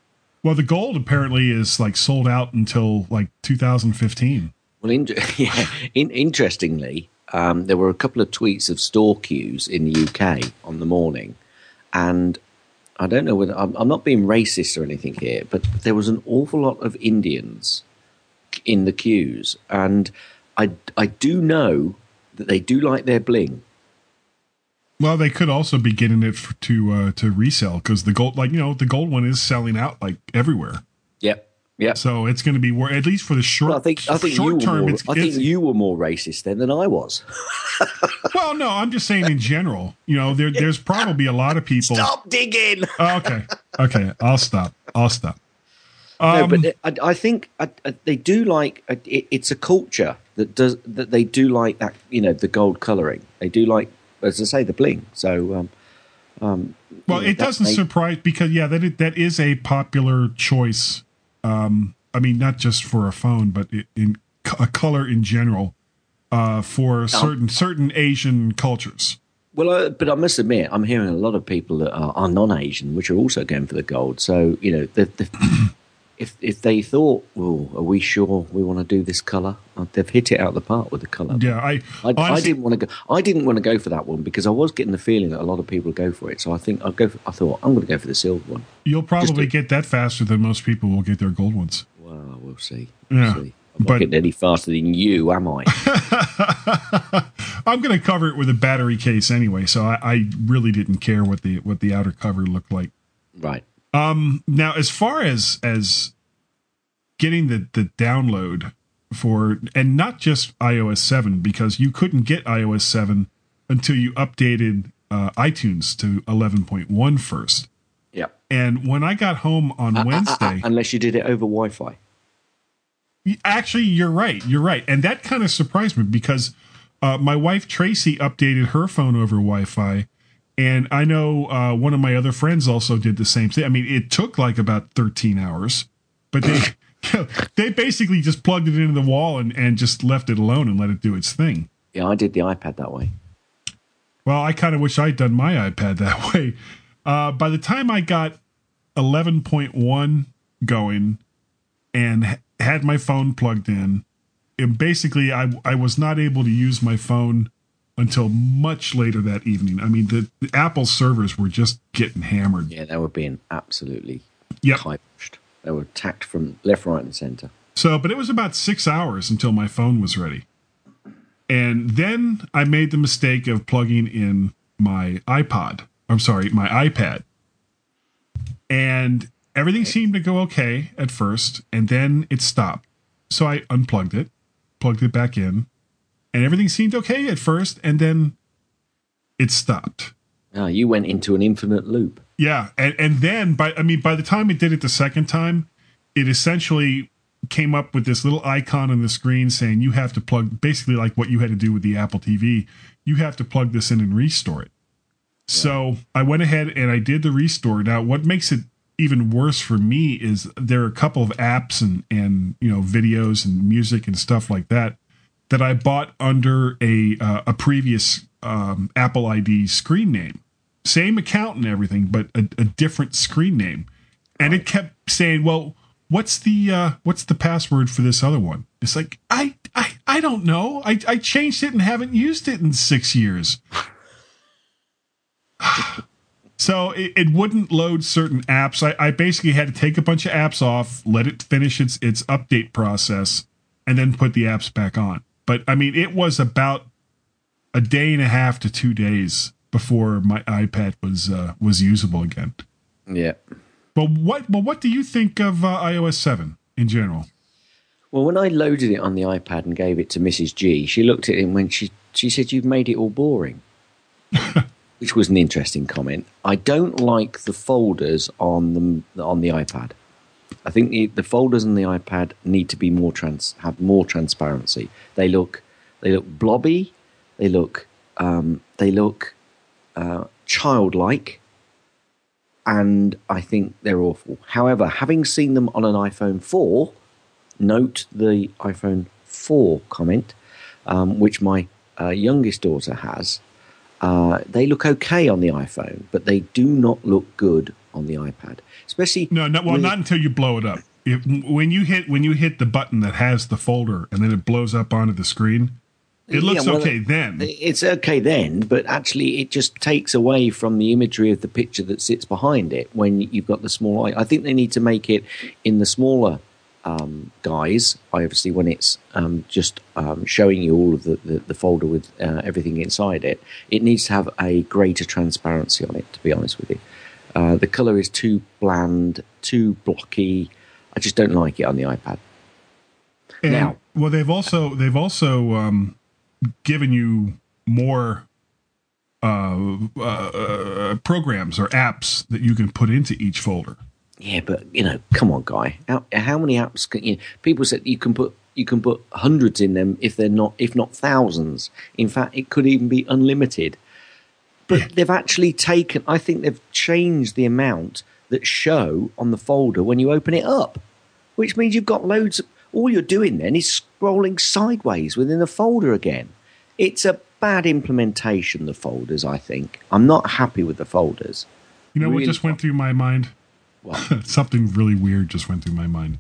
[SPEAKER 2] Well, the gold apparently is like sold out until like 2015.
[SPEAKER 4] Well, in, [laughs] yeah, in, interestingly, um, there were a couple of tweets of store queues in the UK on the morning, and I don't know whether I'm, I'm not being racist or anything here, but there was an awful lot of Indians in the queues, and I I do know that they do like their bling.
[SPEAKER 2] Well, they could also be getting it for, to uh, to resell because the gold, like you know, the gold one is selling out like everywhere.
[SPEAKER 4] Yep. Yep.
[SPEAKER 2] So it's going to be at least for the short.
[SPEAKER 4] Well, I think I think you were
[SPEAKER 2] term.
[SPEAKER 4] more,
[SPEAKER 2] it's,
[SPEAKER 4] I think you were more racist then than I was. [laughs]
[SPEAKER 2] well, no, I'm just saying in general. You know, there, there's probably a lot of people.
[SPEAKER 4] Stop digging. [laughs]
[SPEAKER 2] Oh, okay, okay, I'll stop. I'll stop.
[SPEAKER 4] no,
[SPEAKER 2] Um,
[SPEAKER 4] but I, I think I, I, they do like it, it's a culture that does that they do like that you know the gold coloring. They do like, as I say, the bling. So, um, um,
[SPEAKER 2] Well,
[SPEAKER 4] you know,
[SPEAKER 2] it doesn't surprise because yeah, that is, that is a popular choice. Um, I mean, not just for a phone, but i- in a color in general uh, for certain certain Asian cultures.
[SPEAKER 4] Well, uh, but I must admit, I'm hearing a lot of people that are, are non-Asian, which are also going for the gold. So you know, the, the, if if they thought, well, are we sure we want to do this color? Uh, they've hit it out of the park with the color.
[SPEAKER 2] Yeah, I
[SPEAKER 4] I, I didn't want to go. I didn't want to go for that one because I was getting the feeling that a lot of people go for it. So I think I'll go. For, I thought I'm going to go for the silver one.
[SPEAKER 2] You'll probably
[SPEAKER 4] to-
[SPEAKER 2] get that faster than most people will get their gold ones.
[SPEAKER 4] Well, we'll see. We'll
[SPEAKER 2] Yeah,
[SPEAKER 4] see. I'm
[SPEAKER 2] but-
[SPEAKER 4] not getting any faster than you, am I? [laughs]
[SPEAKER 2] I'm going to cover it with a battery case anyway, so I, I really didn't care what the what the outer cover looked like.
[SPEAKER 4] right.
[SPEAKER 2] Um, now, as far as as getting the the download for and not just iOS 7 because you couldn't get iOS 7 until you updated uh, iTunes to 11.1 first.
[SPEAKER 4] Yeah.
[SPEAKER 2] And when I got home on uh, uh, uh, Wednesday,
[SPEAKER 4] Unless you did it over Wi-Fi.
[SPEAKER 2] Actually, you're right. You're right. And that kind of surprised me because uh, my wife Tracy updated her phone over Wi Fi. And I know uh, one of my other friends also did the same thing. I mean, it took like about 13 hours, but they. [laughs] they basically just plugged it into the wall and, and just left it alone and let it do its thing.
[SPEAKER 4] Yeah, I did the iPad that way.
[SPEAKER 2] Well, I kind of wish I'd done my iPad [laughs] that way. Uh, by the time I got 11.1 going and had my phone plugged in, it basically I, I was not able to use my phone until much later that evening. I mean, the, the Apple servers were just getting hammered.
[SPEAKER 4] Yeah, they were being absolutely
[SPEAKER 2] Yep.
[SPEAKER 4] pushed. They were attacked from left, right, and centre.
[SPEAKER 2] So, but it was about six hours until my phone was ready. And then I made the mistake of plugging in my iPod. I'm sorry, my iPad. And everything seemed to go okay at first, and then it stopped. So I unplugged it, plugged it back in, and everything seemed okay at first, and then it stopped.
[SPEAKER 4] Ah, you went into an infinite loop.
[SPEAKER 2] Yeah, and and then by I mean by the time it did it the second time, it essentially came up with this little icon on the screen saying you have to plug basically like what you had to do with the Apple TV, you have to plug this in and restore it. So I went ahead and I did the restore. Now what makes it even worse for me is there are a couple of apps and and you know videos and music and stuff like that that I bought under a uh, a previous um, Apple ID screen name, same account and everything, but a, a different screen name, and it kept saying, "Well, what's the uh, what's the password for this other one?" It's like I I I don't know. I I changed it and haven't used it in six years. [sighs] So it, it wouldn't load certain apps. I, I basically had to take a bunch of apps off, let it finish its its update process, and then put the apps back on. But I mean, it was about a day and a half to two days before my iPad was uh, was usable again.
[SPEAKER 4] Yeah.
[SPEAKER 2] But what but what do you think of uh, iOS seven in general?
[SPEAKER 4] Well, when I loaded it on the iPad and gave it to Mrs. G, she looked at it and when she she said, "You've made it all boring," [laughs] which was an interesting comment. I don't like the folders on the on the iPad. I think the, the folders on the iPad need to be more trans, have more transparency. They look, they look blobby. They look, um, they look uh, childlike, and I think they're awful. However, having seen them on an iPhone 4, note the iPhone 4 comment, um, which my uh, youngest daughter has. Uh, they look okay on the iPhone, but they do not look good on the iPad. Especially
[SPEAKER 2] No, no well, not until you blow it up. If, when you hit when you hit the button that has the folder and then it blows up onto the screen, it looks
[SPEAKER 4] Yeah, well,
[SPEAKER 2] okay then.
[SPEAKER 4] It's okay then, but actually, it just takes away from the imagery of the picture that sits behind it when you've got the small eye. I think they need to make it in the smaller um, guys. I obviously, when it's um, just um, showing you all of the, the, the folder with uh, everything inside it, it needs to have a greater transparency on it. To be honest with you, uh, the color is too bland, too blocky. I just don't like it on the iPad.
[SPEAKER 2] And,
[SPEAKER 4] Now-
[SPEAKER 2] well, they've also they've also um, given you more uh, uh, uh, programs or apps that you can put into each folder.
[SPEAKER 4] Yeah, but you know, come on, guy. How, how many apps can you? People said you can put you can put hundreds in them if they're not if not thousands. In fact, it could even be unlimited. But they've actually taken. I think they've changed the amount that show on the folder when you open it up, which means you've got loads. Of, all you're doing then is scrolling sideways within the folder again. It's a bad implementation. The folders, I think. I'm not happy with the folders.
[SPEAKER 2] You know what just went through my mind?
[SPEAKER 4] What? [laughs]
[SPEAKER 2] Something really weird just went through my mind.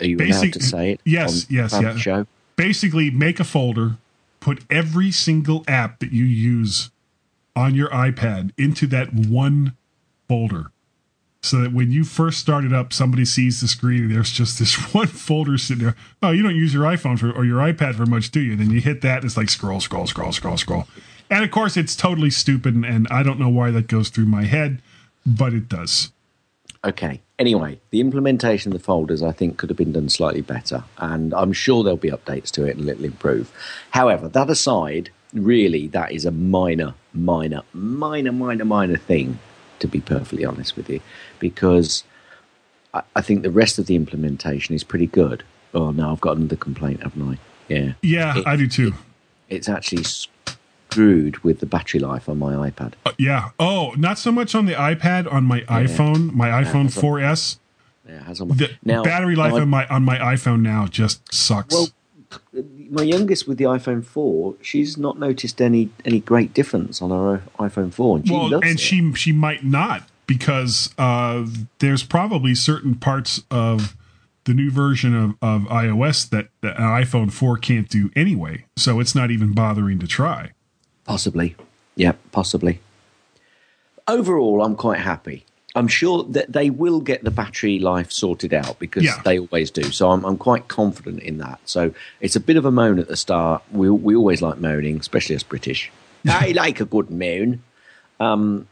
[SPEAKER 4] Are you allowed to say it?
[SPEAKER 2] yes, yes, yeah.
[SPEAKER 4] Show?
[SPEAKER 2] Basically, make a folder, put every single app that you use on your iPad into that one folder. So that when you first start it up, somebody sees the screen and there's just this [laughs] one folder sitting there. Oh, you don't use your iPhone for or your iPad for much, do you? Then you hit that, and it's like scroll, scroll, scroll, scroll, scroll. And of course, it's totally stupid, and I don't know why that goes through my head, but it does.
[SPEAKER 4] Okay. Anyway, the implementation of the folders I think could have been done slightly better, and I'm sure there'll be updates to it and it'll improve. However, that aside, really, that is a minor, minor, minor, minor, minor thing, to be perfectly honest with you, because I, I think the rest of the implementation is pretty good. Oh no, I've got another complaint, haven't I? Yeah.
[SPEAKER 2] Yeah,
[SPEAKER 4] It-
[SPEAKER 2] I do too.
[SPEAKER 4] It's actually screwed with the battery life on my iPad.
[SPEAKER 2] Uh, yeah. Oh, not so much on the iPad. On my iPhone, my iPhone
[SPEAKER 4] that's a-
[SPEAKER 2] 4S,
[SPEAKER 4] Yeah, has on my,
[SPEAKER 2] the
[SPEAKER 4] now,
[SPEAKER 2] battery life on my on my iPhone now just sucks.
[SPEAKER 4] Well, my youngest with the iPhone 4, she's not noticed any any great difference on her iPhone 4, and she
[SPEAKER 2] well, and
[SPEAKER 4] it.
[SPEAKER 2] she she might not because uh, there's probably certain parts of the new version of, of iOS that, that an iPhone 4 can't do anyway. So it's not even bothering to try.
[SPEAKER 4] Possibly. Yeah, possibly. Overall, I'm quite happy. I'm sure that they will get the battery life sorted out because
[SPEAKER 2] Yeah.
[SPEAKER 4] they always do. So I'm, I'm quite confident in that. So it's a bit of a moan at the start. We, we always like moaning, especially as British. [laughs] I like a good moan. Um,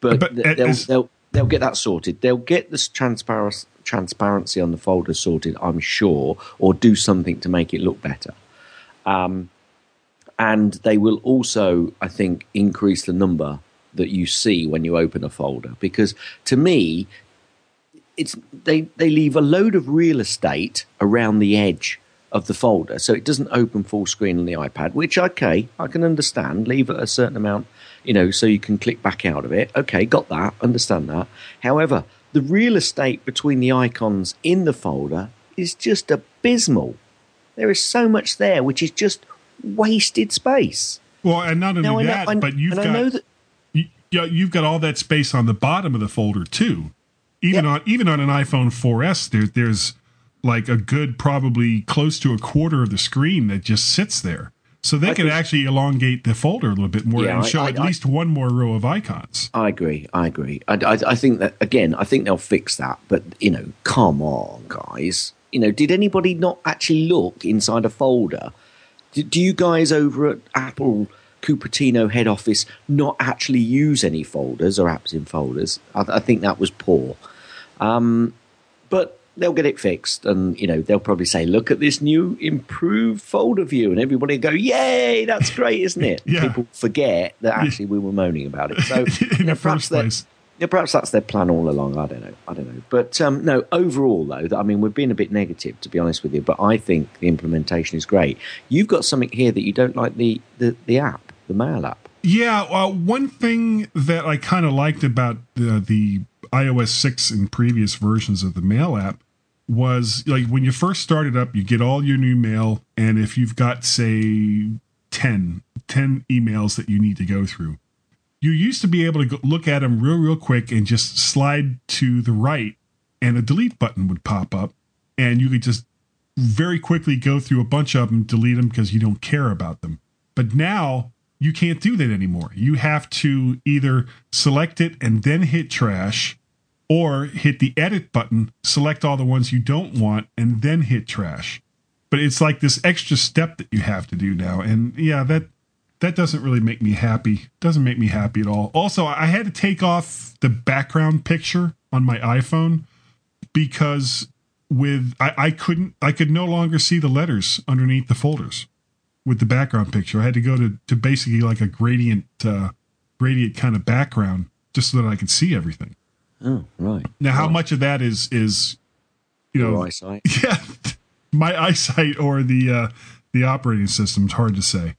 [SPEAKER 4] but
[SPEAKER 2] But,
[SPEAKER 4] th- they'll,
[SPEAKER 2] is-
[SPEAKER 4] they'll, they'll get that sorted. They'll get this transparency, transparency on the folder sorted, I'm sure, or do something to make it look better and they will also, I think, increase the number that you see when you open a folder. Because to me, it's they they leave a load of real estate around the edge of the folder, so it doesn't open full screen on the iPad. Which okay, I can understand. Leave a certain amount, you know, so you can click back out of it. Okay, got that. Understand that. However, the real estate between the icons in the folder is just abysmal. There is so much there, which is just wasted space.
[SPEAKER 2] Well, and not only
[SPEAKER 4] Now, I know-
[SPEAKER 2] that,
[SPEAKER 4] I-
[SPEAKER 2] but you've
[SPEAKER 4] and
[SPEAKER 2] got
[SPEAKER 4] I know that
[SPEAKER 2] you, yeah, you've got all that space on the bottom of the folder too. Even
[SPEAKER 4] Yep.
[SPEAKER 2] on even on an iPhone 4S, there, there's like a good probably close to a quarter of the screen that just sits there. So they
[SPEAKER 4] I
[SPEAKER 2] could
[SPEAKER 4] think-
[SPEAKER 2] actually elongate the folder a little bit more
[SPEAKER 4] Yeah,
[SPEAKER 2] and show
[SPEAKER 4] I-
[SPEAKER 2] at
[SPEAKER 4] I-
[SPEAKER 2] least one more row of icons.
[SPEAKER 4] I agree. I agree. I, I, I think that again. I think they'll fix that. But you know, come on, guys. You know, did anybody not actually look inside a folder? Do, do you guys over at Apple Cupertino head office not actually use any folders or apps in folders? I, I think that was poor. Um, but they'll get it fixed, and you know they'll probably say, "Look at this new improved folder view," and everybody go, "Yay, that's great, isn't it?" [laughs]
[SPEAKER 2] Yeah.
[SPEAKER 4] People forget that actually we were moaning about it. [laughs] So
[SPEAKER 2] In
[SPEAKER 4] you know,
[SPEAKER 2] the first
[SPEAKER 4] perhaps they-
[SPEAKER 2] place.
[SPEAKER 4] Yeah, perhaps that's their plan all along. I don't know. I don't know. But um, no, overall, though, I mean, we've been a bit negative, to be honest with you. But I think the implementation is great. You've got something here that you don't like the the, the app, the mail app.
[SPEAKER 2] Yeah, well, one thing that I kind of liked about the, the iOS 6 and previous versions of the mail app was like when you first started up, you get all your new mail, and if you've got, say, 10, 10 emails that you need to go through, you used to be able to look at them real, real quick and just slide to the right, and a delete button would pop up, and you could just very quickly go through a bunch of them, delete them because you don't care about them. But now you can't do that anymore. You have to either select it and then hit trash, or hit the edit button, select all the ones you don't want, and then hit trash. But it's like this extra step that you have to do now. And yeah, that that doesn't really make me happy. Doesn't make me happy at all. Also, I had to take off the background picture on my iPhone because with I, I couldn't I could no longer see the letters underneath the folders with the background picture. I had to go to, to basically like a gradient uh, gradient kind of background just so that I could see everything.
[SPEAKER 4] Oh, right.
[SPEAKER 2] Now, how
[SPEAKER 4] Right.
[SPEAKER 2] much of that is is you know
[SPEAKER 4] Your eyesight. [laughs]
[SPEAKER 2] yeah my eyesight or the uh, the operating system is hard to say,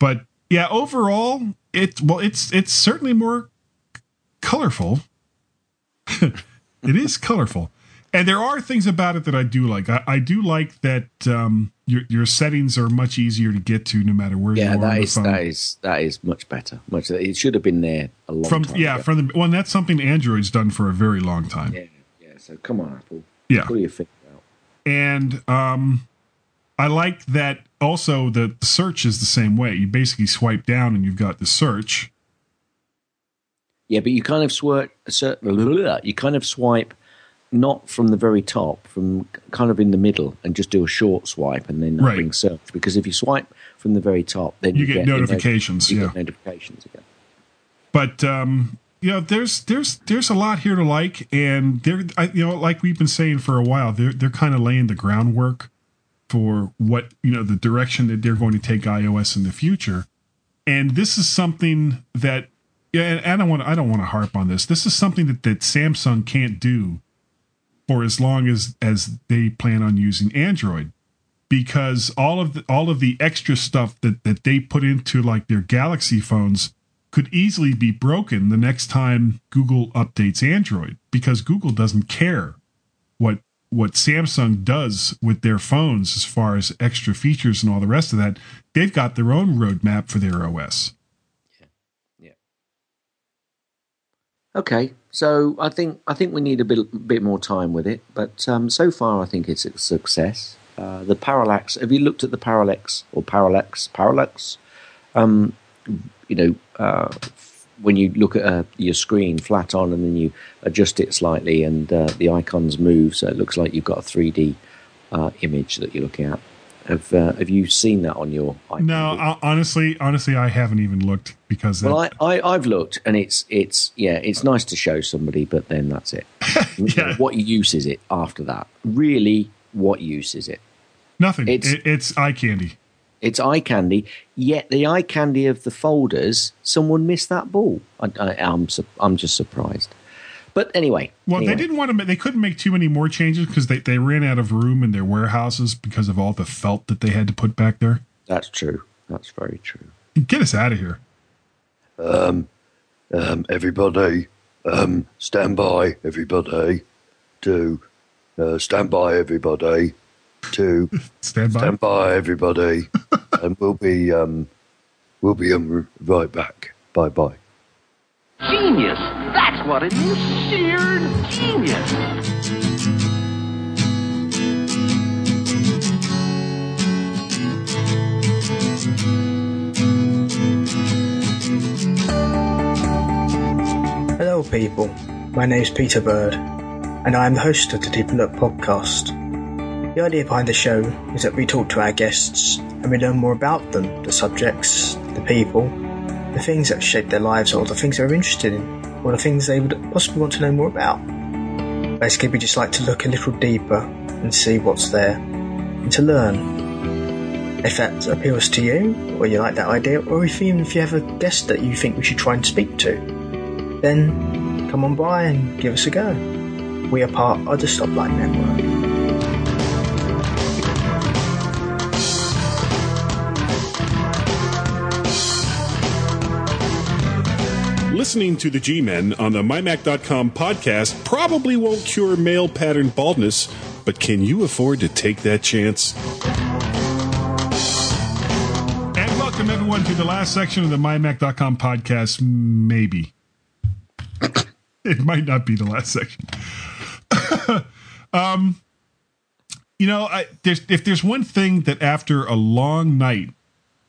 [SPEAKER 2] but yeah, overall it well it's it's certainly more colorful. [laughs] it is colorful. And there are things about it that I do like. I, I do like that um, your your settings are much easier to get to no matter where
[SPEAKER 4] Yeah,
[SPEAKER 2] you are on
[SPEAKER 4] that, that is that is much better. Much. It should have been there a long
[SPEAKER 2] from
[SPEAKER 4] time
[SPEAKER 2] yeah
[SPEAKER 4] ago.
[SPEAKER 2] from the well, and that's something Android's done for a very long time.
[SPEAKER 4] yeah, yeah. So come on, Apple.
[SPEAKER 2] Yeah.
[SPEAKER 4] Pull your finger out.
[SPEAKER 2] and um, I like that also the search is the same way. You basically swipe down and you've got the search.
[SPEAKER 4] Yeah, but you kind of swipe. [laughs] You kind of swipe not from the very top, from kind of in the middle, and just do a short swipe, and then
[SPEAKER 2] Right.
[SPEAKER 4] brings search. Because if you swipe from the very top, then
[SPEAKER 2] You
[SPEAKER 4] you,
[SPEAKER 2] get
[SPEAKER 4] noti-
[SPEAKER 2] notifications,
[SPEAKER 4] you
[SPEAKER 2] yeah.
[SPEAKER 4] get notifications again.
[SPEAKER 2] But um, you know, there's there's there's a lot here to like, and they're I, you know, like we've been saying for a while, they're they're kind of laying the groundwork for what you know the direction that they're going to take iOS in the future. And this is something that yeah, and I don't want I don't want to harp on this. This is something that that Samsung can't do for as long as as they plan on using Android because all of the all of the extra stuff that that they put into like their Galaxy phones could easily be broken the next time Google updates Android because Google doesn't care what what Samsung does with their phones as far as extra features and all the rest of that. They've got their own roadmap for their OS. Yeah. yeah.
[SPEAKER 4] Okay, so I think I think we need a bit bit more time with it, but um, so far I think it's a success. Uh, the parallax. Have you looked at the parallax or parallax? Parallax. Um, you know, uh, when you look at uh, your screen flat on and then you adjust it slightly, and uh, the icons move, so it looks like you've got a three D uh, image that you're looking at. Have uh, Have you seen that on your? iPad?
[SPEAKER 2] No, I, honestly, honestly, I haven't even looked because that,
[SPEAKER 4] Well, I, I, I've looked, and it's it's yeah, it's nice to show somebody, but then that's it. [laughs]
[SPEAKER 2] Yeah.
[SPEAKER 4] What use is it after that? Really, what use is it?
[SPEAKER 2] nothing.
[SPEAKER 4] it's-
[SPEAKER 2] it, it's eye candy.
[SPEAKER 4] It's eye candy. Yet the eye candy of the folders, someone missed that ball. I, I, I'm su- I'm just surprised. But anyway,
[SPEAKER 2] Well,
[SPEAKER 4] anyway.
[SPEAKER 2] they didn't want to. ma- They couldn't make too many more changes because they, they ran out of room in their warehouses because of all the felt that they had to put back there.
[SPEAKER 4] That's true. That's very true.
[SPEAKER 2] Get us out of here.
[SPEAKER 7] Um, everybody, um, stand by, everybody. To uh, stand by, everybody. To
[SPEAKER 2] Stand by.
[SPEAKER 7] stand by, everybody. [laughs] and we'll be um, we'll be um, right back. Bye bye.
[SPEAKER 8] Genius! That's what it is. Sheer genius!
[SPEAKER 9] Hello, people. My name is Peter Bird, and I am the host of the Deep Look podcast. The idea behind the show is that we talk to our guests and we learn more about them, the subjects, the people, the things that shape their lives, or the things they're interested in, or the things they would possibly want to know more about. Basically, we just like to look a little deeper and see what's there, and to learn. If that appeals to you, or you like that idea, or if even if you have a guest that you think we should try and speak to, then come on by and give us a go. We are part of the Stoplight Network.
[SPEAKER 10] Listening to the G Men on the MyMac.com podcast probably won't cure male pattern baldness, but can you afford to take that chance?
[SPEAKER 2] And welcome everyone to the last section of the MyMac.com podcast. Maybe. [coughs] it might not be the last section. [coughs] um, you know, I, there's, if there's one thing that after a long night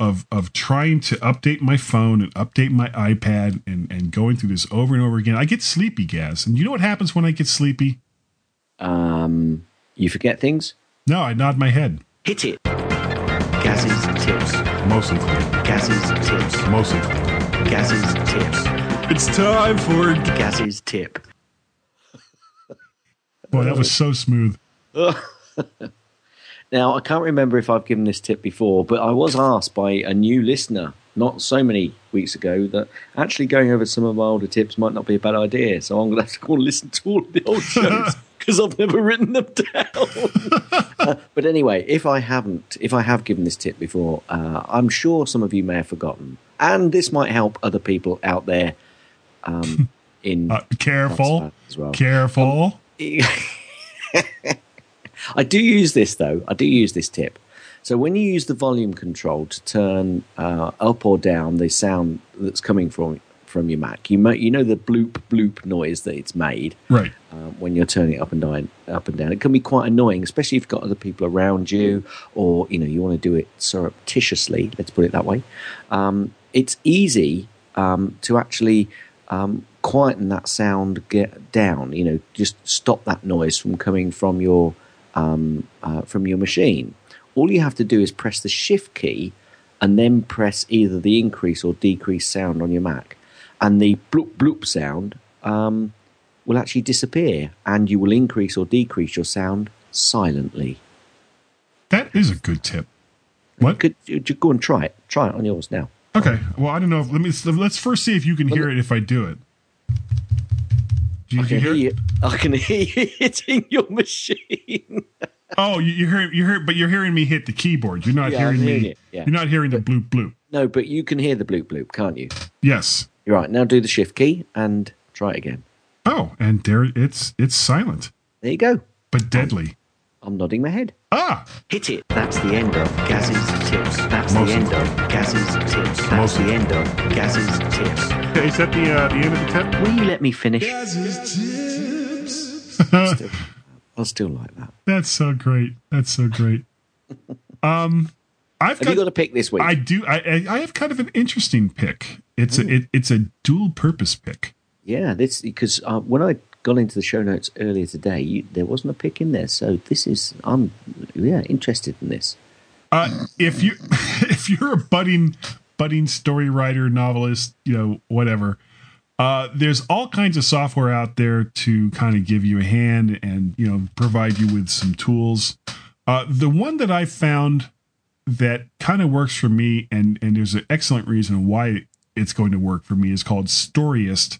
[SPEAKER 2] of of trying to update my phone and update my iPad and and going through this over and over again, I get sleepy, Gaz. And you know what happens when I get sleepy?
[SPEAKER 4] Um, you forget things.
[SPEAKER 2] No, I nod my head.
[SPEAKER 4] Hit it. Gaz's tips.
[SPEAKER 2] Mostly.
[SPEAKER 4] Gaz's tips.
[SPEAKER 2] Mostly.
[SPEAKER 4] Gaz's tips.
[SPEAKER 2] It's time for
[SPEAKER 4] Gaz's tip.
[SPEAKER 2] Boy, that was so smooth. [laughs]
[SPEAKER 4] Now, I can't remember if I've given this tip before, but I was asked by a new listener not so many weeks ago that actually going over some of my older tips might not be a bad idea. So I'm going to have to go and listen to all of the old shows [laughs] because I've never written them down. [laughs] uh, but anyway, if I haven't, if I have given this tip before, uh, I'm sure some of you may have forgotten. And this might help other people out there um, [laughs] in.
[SPEAKER 2] Uh, careful.
[SPEAKER 4] as well.
[SPEAKER 2] Careful.
[SPEAKER 4] I do use this though. I do use this tip. So when you use the volume control to turn uh, up or down the sound that's coming from from your Mac, you may, you know the bloop bloop noise that it's made
[SPEAKER 2] Right.
[SPEAKER 4] uh, when you're turning it up and down. Up and down, it can be quite annoying, especially if you've got other people around you, or you know you want to do it surreptitiously. Let's put it that way. Um, it's easy um, to actually um, quieten that sound get down. You know, just stop that noise from coming from your um, uh, from your machine. All you have to do is press the Shift key and then press either the increase or decrease sound on your Mac, and the bloop bloop sound um, will actually disappear, and you will increase or decrease your sound silently.
[SPEAKER 2] That is a good tip. What?
[SPEAKER 4] Could you, you go and try it? Try it on yours now.
[SPEAKER 2] Okay. Well, I don't know. If, let me let's first see if you can hear it if I do it. Do you,
[SPEAKER 4] I
[SPEAKER 2] do you
[SPEAKER 4] can
[SPEAKER 2] hear it?
[SPEAKER 4] you. I can [laughs] hear you hitting your machine.
[SPEAKER 2] Oh, you, you hear you hear, but you're hearing me hit the keyboard. You're not
[SPEAKER 4] Yeah,
[SPEAKER 2] hearing
[SPEAKER 4] hearing
[SPEAKER 2] me.
[SPEAKER 4] yeah.
[SPEAKER 2] You're not hearing the bloop bloop.
[SPEAKER 4] No, but you can hear the bloop bloop, can't you?
[SPEAKER 2] Yes.
[SPEAKER 4] You're right. Now do the Shift key and try it again.
[SPEAKER 2] Oh, and there it's it's silent
[SPEAKER 4] There you go.
[SPEAKER 2] but deadly.
[SPEAKER 4] I'm nodding my head.
[SPEAKER 2] Ah,
[SPEAKER 4] Hit it. That's the end of Gaz's tips. That's
[SPEAKER 2] Most
[SPEAKER 4] the end of Gaz's tips. That's
[SPEAKER 2] Most
[SPEAKER 4] the end of Gaz's tips.
[SPEAKER 2] is that the uh, the end of the tip?
[SPEAKER 4] Will you let me finish? [laughs] Still, I still like that.
[SPEAKER 2] That's so great. That's so great. [laughs] Um, I've
[SPEAKER 4] Have you got a pick this week?
[SPEAKER 2] I do. I I I have kind of an interesting pick. It's a it, it's a dual purpose pick.
[SPEAKER 4] Yeah, this because uh, when I got into the show notes earlier today, you, there wasn't a pick in there. So this is I'm yeah interested in this.
[SPEAKER 2] Uh, if you [laughs] if you're a budding budding story writer, novelist, you know whatever, uh, there's all kinds of software out there to kind of give you a hand and you know provide you with some tools. Uh, the one that I found that kind of works for me, and and there's an excellent reason why it's going to work for me is called Storyist,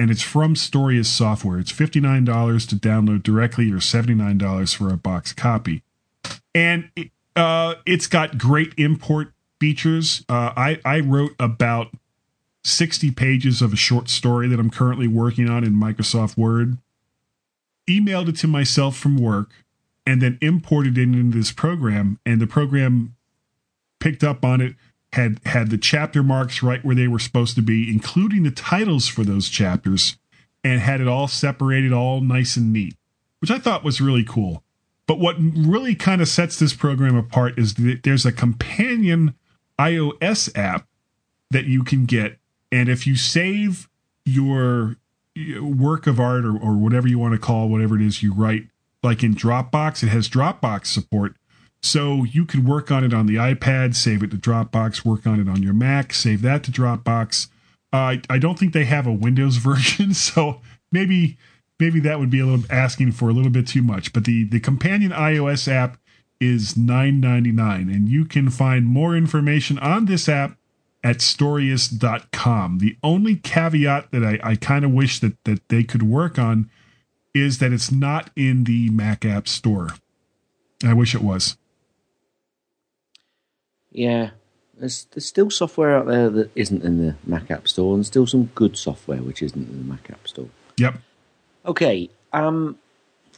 [SPEAKER 2] and it's from Storyist Software. It's fifty nine dollars to download directly, or seventy nine dollars for a box copy and it, uh, it's got great import features. Uh, I I wrote about sixty pages of a short story that I'm currently working on in Microsoft Word. Emailed it to myself from work, and then imported it into this program. And the program picked up on it, had had the chapter marks right where they were supposed to be, including the titles for those chapters, and had it all separated, all nice and neat, which I thought was really cool. But what really kind of sets this program apart is that there's a companion iOS app that you can get. And if you save your work of art or, or whatever you want to call whatever it is you write, like in Dropbox, it has Dropbox support. So you could work on it on the iPad, save it to Dropbox, work on it on your Mac, save that to Dropbox. Uh, I, I don't think they have a Windows [laughs] version, so maybe maybe that would be a little asking for a little bit too much. But the the companion iOS app is nine ninety nine, and you can find more information on this app at storyist.com. The only caveat that I, I kind of wish that, that they could work on is that it's not in the Mac App Store. I wish it was.
[SPEAKER 4] Yeah, there's there's still software out there that isn't in the Mac App Store, and still some good software which isn't in the Mac App Store.
[SPEAKER 2] Yep.
[SPEAKER 4] Okay, um,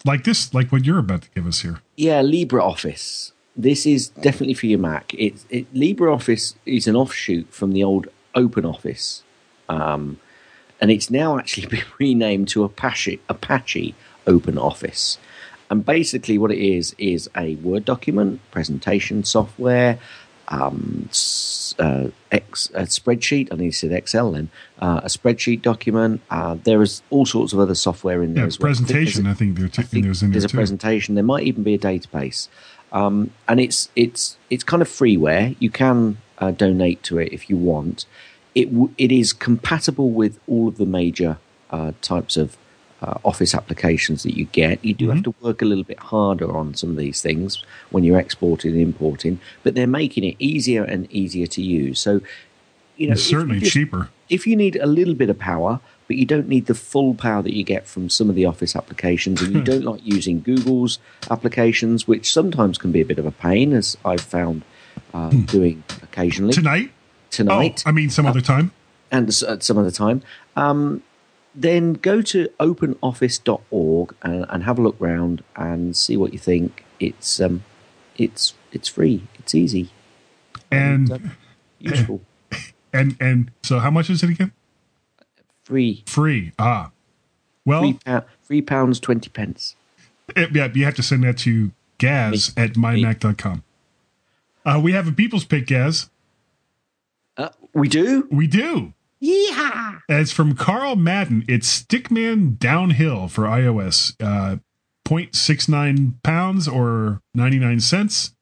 [SPEAKER 2] Like this, like what you're about to give us here.
[SPEAKER 4] yeah, LibreOffice. This is definitely for your Mac. It, it LibreOffice is an offshoot from the old OpenOffice, um, and it's now actually [laughs] been renamed to Apache Apache OpenOffice. And basically, what it is is a Word document presentation software, um, uh, X, a spreadsheet. I need to say Excel then. Uh, a spreadsheet document. Uh, there is all sorts of other software in there
[SPEAKER 2] Yeah,
[SPEAKER 4] as well. I think there's
[SPEAKER 2] presentation.
[SPEAKER 4] a-
[SPEAKER 2] I think there too,
[SPEAKER 4] I think
[SPEAKER 2] there's in there
[SPEAKER 4] there's a presentation. There might even be a database, um, and it's it's it's kind of freeware. You can uh, donate to it if you want. It w- it is compatible with all of the major uh, types of uh, Office applications that you get. You do have to work a little bit harder on some of these things when you're exporting and importing, but they're making it easier and easier to use. So, you know,
[SPEAKER 2] It's certainly
[SPEAKER 4] just-
[SPEAKER 2] cheaper.
[SPEAKER 4] if you need a little bit of power, but you don't need the full power that you get from some of the Office applications, and you [laughs] don't like using Google's applications, which sometimes can be a bit of a pain, as I've found uh, doing occasionally
[SPEAKER 2] Tonight?
[SPEAKER 4] tonight
[SPEAKER 2] Oh, I mean, some other time.
[SPEAKER 4] and at some other time. Um, then go to openoffice.org and, and have a look round and see what you think. It's um, it's it's free. It's easy.
[SPEAKER 2] And
[SPEAKER 4] uh, useful. [coughs]
[SPEAKER 2] and and so, how much is it again?
[SPEAKER 4] Free.
[SPEAKER 2] Free. Ah. Well,
[SPEAKER 4] Three, pou- three pounds twenty pence.
[SPEAKER 2] Eh, yeah, you have to send that to Gaz at mymac.com. Uh, we have a people's pick, Gaz.
[SPEAKER 4] Uh, we do?
[SPEAKER 2] We do.
[SPEAKER 4] Yeah.
[SPEAKER 2] It's from Carl Madden. It's Stickman Downhill for iOS. Uh, 0.69 pounds or 99 cents,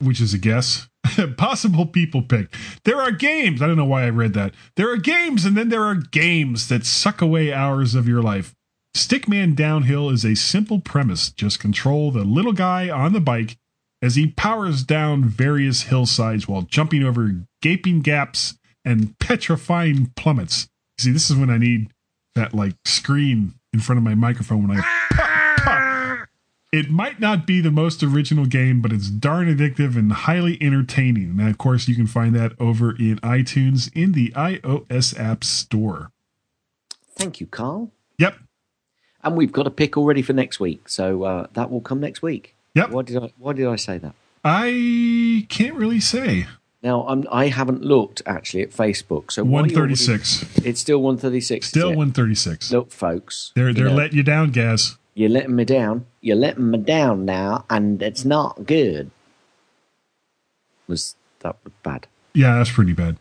[SPEAKER 2] which is a guess. [laughs] Possible people pick. There are games. I don't know why I read that. There are games, and then there are games that suck away hours of your life. Stickman Downhill is a simple premise. Just control the little guy on the bike as he powers down various hillsides while jumping over gaping gaps and petrifying plummets. See, this is when I need that like screen in front of my microphone when I pop, pop. It might not be the most original game, but it's darn addictive and highly entertaining. And of course, you can find that over in iTunes in the iOS App Store.
[SPEAKER 4] Thank you, Carl.
[SPEAKER 2] Yep.
[SPEAKER 4] And we've got a pick already for next week, so uh, that will come next week.
[SPEAKER 2] Yep.
[SPEAKER 4] Why did I? Why did I say that?
[SPEAKER 2] I can't really say.
[SPEAKER 4] Now I'm, I haven't looked actually at Facebook, so
[SPEAKER 2] 136.
[SPEAKER 4] It's still one thirty six.
[SPEAKER 2] Still 136.
[SPEAKER 4] Look, folks,
[SPEAKER 2] They're they're
[SPEAKER 4] know,
[SPEAKER 2] letting you down, Gaz.
[SPEAKER 4] you're letting me down. You're letting me down now, and it's not good. Was that bad?
[SPEAKER 2] Yeah, that's pretty bad.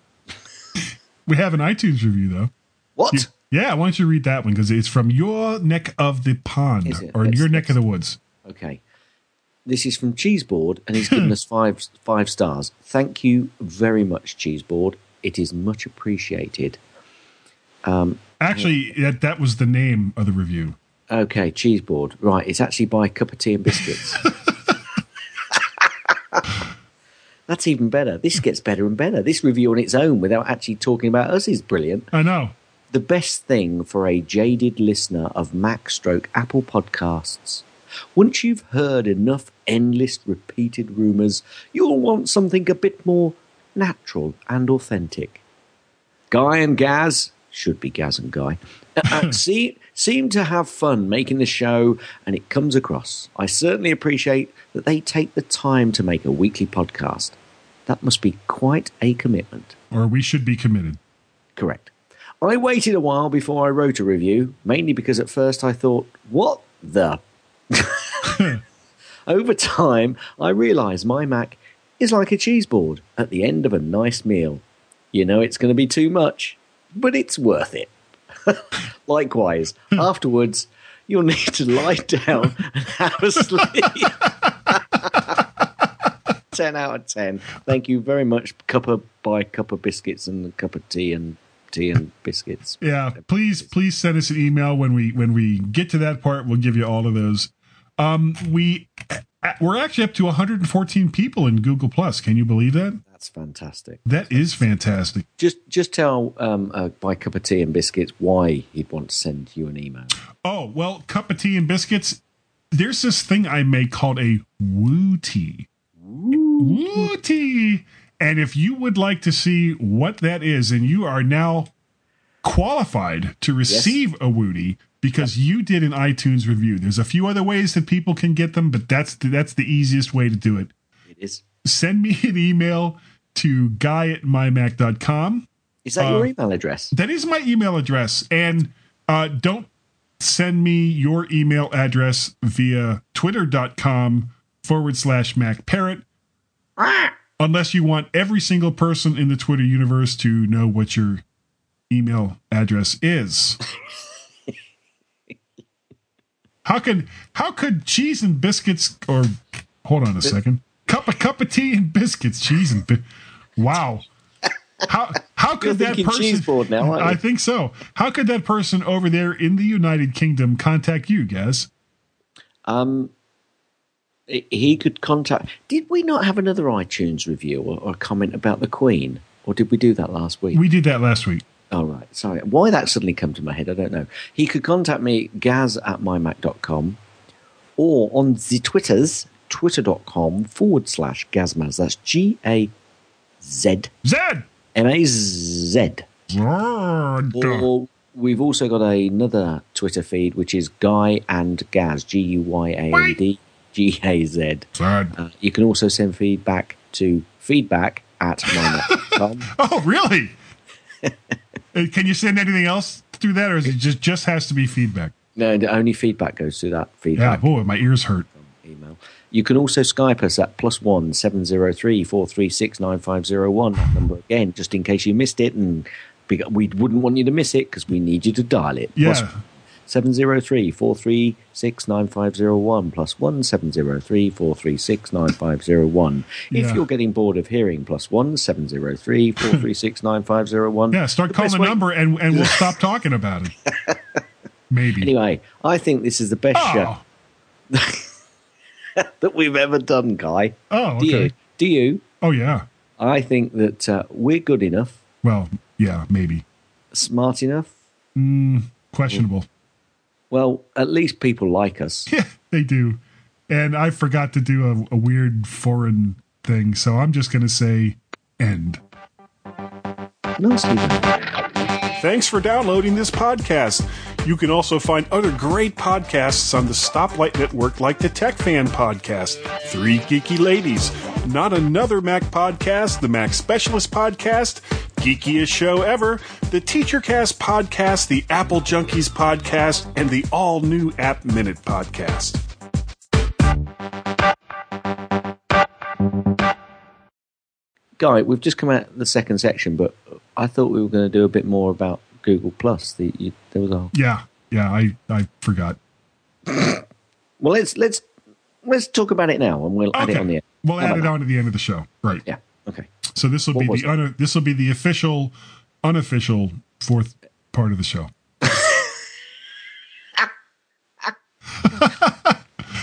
[SPEAKER 2] we have an iTunes review though.
[SPEAKER 4] What?
[SPEAKER 2] You- yeah, why don't you read that one because it's from your neck of the pond or your neck of the woods.
[SPEAKER 4] Okay. This is from Cheeseboard, and he's given us five five stars. Thank you very much, Cheeseboard. It is much appreciated. Um,
[SPEAKER 2] Actually, that that was the name of the review.
[SPEAKER 4] okay, Cheeseboard. Right, it's actually by Cup of Tea and Biscuits. [laughs] That's even better. This gets better and better. This review on its own, without actually talking about us, is brilliant.
[SPEAKER 2] I know.
[SPEAKER 4] The best thing for a jaded listener of Mac stroke Apple podcasts. Once you've heard enough endless repeated rumours, you'll want something a bit more natural and authentic. Guy and Gaz, should be Gaz and Guy, uh, uh, [clears throat] see, seem to have fun making the show, and it comes across. I certainly appreciate that they take the time to make a weekly podcast. That must be quite a commitment.
[SPEAKER 2] Or we should be committed.
[SPEAKER 4] Correct. I waited a while before I wrote a review, mainly because at first I thought, what the? [laughs] [laughs] Over time, I realised my Mac is like a cheese board at the end of a nice meal. You know it's going to be too much, but it's worth it. [laughs] Likewise, hmm. afterwards, you'll need to lie down and have a sleep. [laughs] 10 out of 10. Thank you very much. Cup of by cup of biscuits and a cup of tea and tea and biscuits.
[SPEAKER 2] Yeah, please please send us an email when we when we get to that part. We'll give you all of those. Um, we we're actually up to 114 people in Google Plus. Can you believe that?
[SPEAKER 4] That's fantastic.
[SPEAKER 2] That is fantastic.
[SPEAKER 4] Just just tell um, uh, by cup of tea and biscuits why he'd want to send you an email.
[SPEAKER 2] Oh, well, cup of tea and biscuits. There's this thing I make called a woo tea. Woo tea. And if you would like to see what that is, and you are now qualified to receive a Woody because you did an iTunes review. There's a few other ways that people can get them, but that's the, that's the easiest way to do it.
[SPEAKER 4] It is.
[SPEAKER 2] Send me an email to guy at mymac.com.
[SPEAKER 4] Is that
[SPEAKER 2] Uh,
[SPEAKER 4] your email address?
[SPEAKER 2] That is my email address. And uh, don't send me your email address via twitter.com forward slash MacParrot unless you want every single person in the Twitter universe to know what your email address is. [laughs] how could how could cheese and biscuits or hold on a second cup of cup of tea and biscuits cheese and bi- wow how how could that person
[SPEAKER 4] cheese board now?
[SPEAKER 2] I think so how could that person over there in the United Kingdom contact you guys
[SPEAKER 4] Um, he- he could contact. Did we not have another iTunes review or, or comment about the Queen, or did we do that last week?
[SPEAKER 2] we did that last week
[SPEAKER 4] Oh, right. Sorry. Why that suddenly come to my head, I don't know. He could contact me, gaz at mymac.com, or on the Twitters, twitter.com forward slash gazmaz. That's G A Z
[SPEAKER 2] Zed
[SPEAKER 4] M A Z. Or we've also got another Twitter feed, which is Guy and Gaz, G U Y A N D G A Z. Uh, you can also send feedback to feedback at mymac.com.
[SPEAKER 2] oh really Uh, can you send anything else through that or is it just just has to be feedback
[SPEAKER 4] no, the only feedback goes through that feedback.
[SPEAKER 2] yeah boy my ears hurt
[SPEAKER 4] email. You can also Skype us at plus one seven zero three four three six nine five zero one. That number again, just in case you missed it, and we we wouldn't want you to miss it because we need you to dial it.
[SPEAKER 2] Yeah.
[SPEAKER 4] Seven zero three four three six nine five zero one plus one seven zero three four three six nine five zero one. If
[SPEAKER 2] Yeah.
[SPEAKER 4] you're getting bored of hearing plus one seven zero three four three six nine five zero one.
[SPEAKER 2] yeah start calling the number and and we'll stop [laughs] talking about it maybe
[SPEAKER 4] Anyway, I think this is the best
[SPEAKER 2] oh
[SPEAKER 4] show [laughs] that we've ever done, Guy.
[SPEAKER 2] oh
[SPEAKER 4] Do you? Do you?
[SPEAKER 2] oh yeah
[SPEAKER 4] I think that uh, we're good enough,
[SPEAKER 2] well yeah maybe
[SPEAKER 4] smart enough.
[SPEAKER 2] mm, questionable
[SPEAKER 4] Well, at least people like us. [laughs]
[SPEAKER 2] yeah they do and I forgot to do a, a weird foreign thing so I'm just gonna say end
[SPEAKER 4] Nicely done.
[SPEAKER 10] Thanks for downloading this podcast. You can also find other great podcasts on the Stoplight Network, like the Tech Fan Podcast, Three Geeky Ladies, Not Another Mac Podcast, the Mac Specialist Podcast, Geekiest Show Ever, the TeacherCast Podcast, the Apple Junkies Podcast, and the all new App Minute Podcast.
[SPEAKER 4] Guy, we've just come out of the second section, but I thought we were going to do a bit more about Google Plus. The, you, there was a
[SPEAKER 2] yeah yeah I I forgot [coughs]
[SPEAKER 4] well. Let's let's let's talk about it now, and we'll add it on the end.
[SPEAKER 2] we'll
[SPEAKER 4] How
[SPEAKER 2] add it
[SPEAKER 4] that?
[SPEAKER 2] on to the end of the show right
[SPEAKER 4] Yeah. Okay.
[SPEAKER 2] So this will be the un- this will be the official, unofficial fourth part of the show.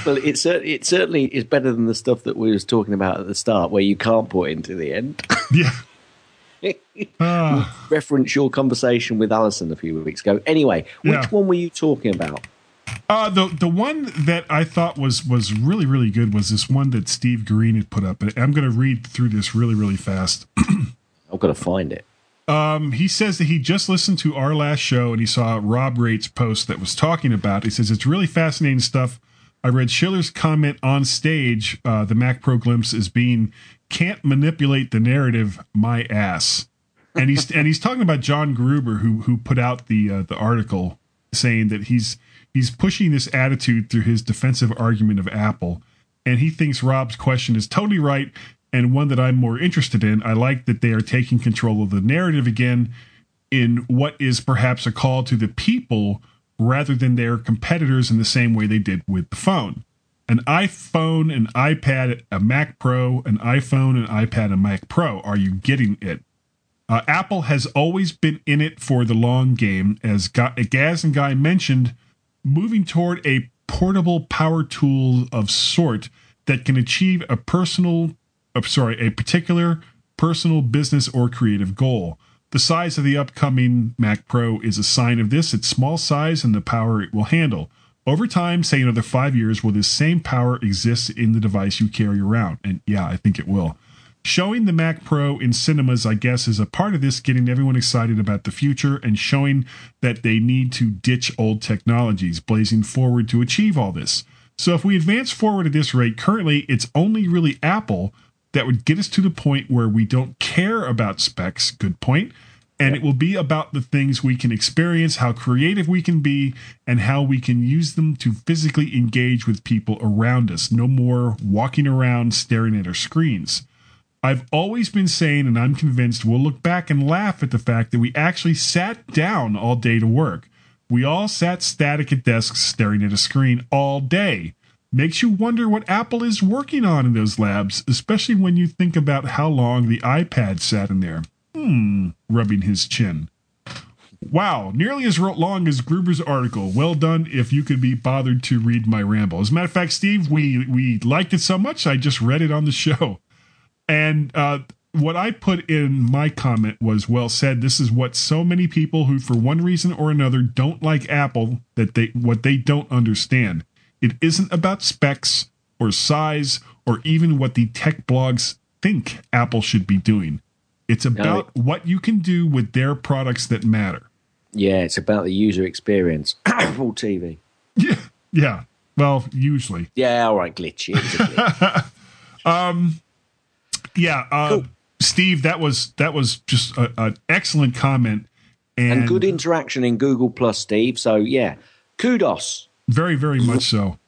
[SPEAKER 4] Well, it, cer- it certainly is better than the stuff that we was talking about at the start, where you can't put into the end.
[SPEAKER 2] Yeah. [laughs] Ah,
[SPEAKER 4] Reference your conversation with Alison a few weeks ago. Anyway, which
[SPEAKER 2] Yeah.
[SPEAKER 4] one were you talking about?
[SPEAKER 2] Uh, the the one that I thought was was really really good was this one that Steve Green had put up. And I'm going to read through this really really fast. [clears throat]
[SPEAKER 4] I'm going to find it.
[SPEAKER 2] Um, he says that he just listened to our last show and he saw Rob Rate's post that was talking about. He says it's really fascinating stuff. I read Schiller's comment on stage. Uh, the Mac Pro glimpse is being can't manipulate the narrative. My ass, and he's and he's talking about John Gruber who who put out the uh, the article saying that he's he's pushing this attitude through his defensive argument of Apple, and he thinks Rob's question is totally right and one that I'm more interested in. I like that they are taking control of the narrative again in what is perhaps a call to the people rather than their competitors in the same way they did with the phone. An iPhone, an iPad, a Mac Pro, an iPhone, an iPad, a Mac Pro. Are you getting it? Uh, Apple has always been in it for the long game, as Ga- Gaz and Guy mentioned, moving toward a portable power tool of sort that can achieve a personal, uh, sorry, a particular personal, business, or creative goal. The size of the upcoming Mac Pro is a sign of this. Its small size and the power it will handle. Over time, say another five years, will this same power exist in the device you carry around? And yeah, I think it will. Showing the Mac Pro in cinemas, I guess, is a part of this, getting everyone excited about the future and showing that they need to ditch old technologies, blazing forward to achieve all this. So, if we advance forward at this rate, currently it's only really Apple that would get us to the point where we don't care about specs. Good point. And it will be about the things we can experience, how creative we can be, and how we can use them to physically engage with people around us. No more walking around staring at our screens. I've always been saying, and I'm convinced we'll look back and laugh at the fact that we actually sat down all day to work. We all sat static at desks staring at a screen all day. Makes you wonder what Apple is working on in those labs, especially when you think about how long the iPad sat in there. Hmm, rubbing his chin. Wow, nearly as long as Gruber's article. Well done if you could be bothered to read my ramble. As a matter of fact, Steve, we we liked it so much I just read it on the [laughs] show. And uh, what I put in my comment was well said. This is what so many people who, for one reason or another, don't like Apple that they what they don't understand. It isn't about specs or size or even what the tech blogs think Apple should be doing. It's about
[SPEAKER 4] No.
[SPEAKER 2] what you can do with their products that matter.
[SPEAKER 4] Yeah, it's about the user experience. [coughs] Apple TV.
[SPEAKER 2] Yeah, yeah. Well, usually.
[SPEAKER 4] Yeah, all right, glitchy. Glitch. [laughs] [laughs]
[SPEAKER 2] Um, yeah, uh, Steve, that was that was just an excellent comment and,
[SPEAKER 4] and good interaction in Google Plus, Steve. So yeah, kudos.
[SPEAKER 2] very, very much so.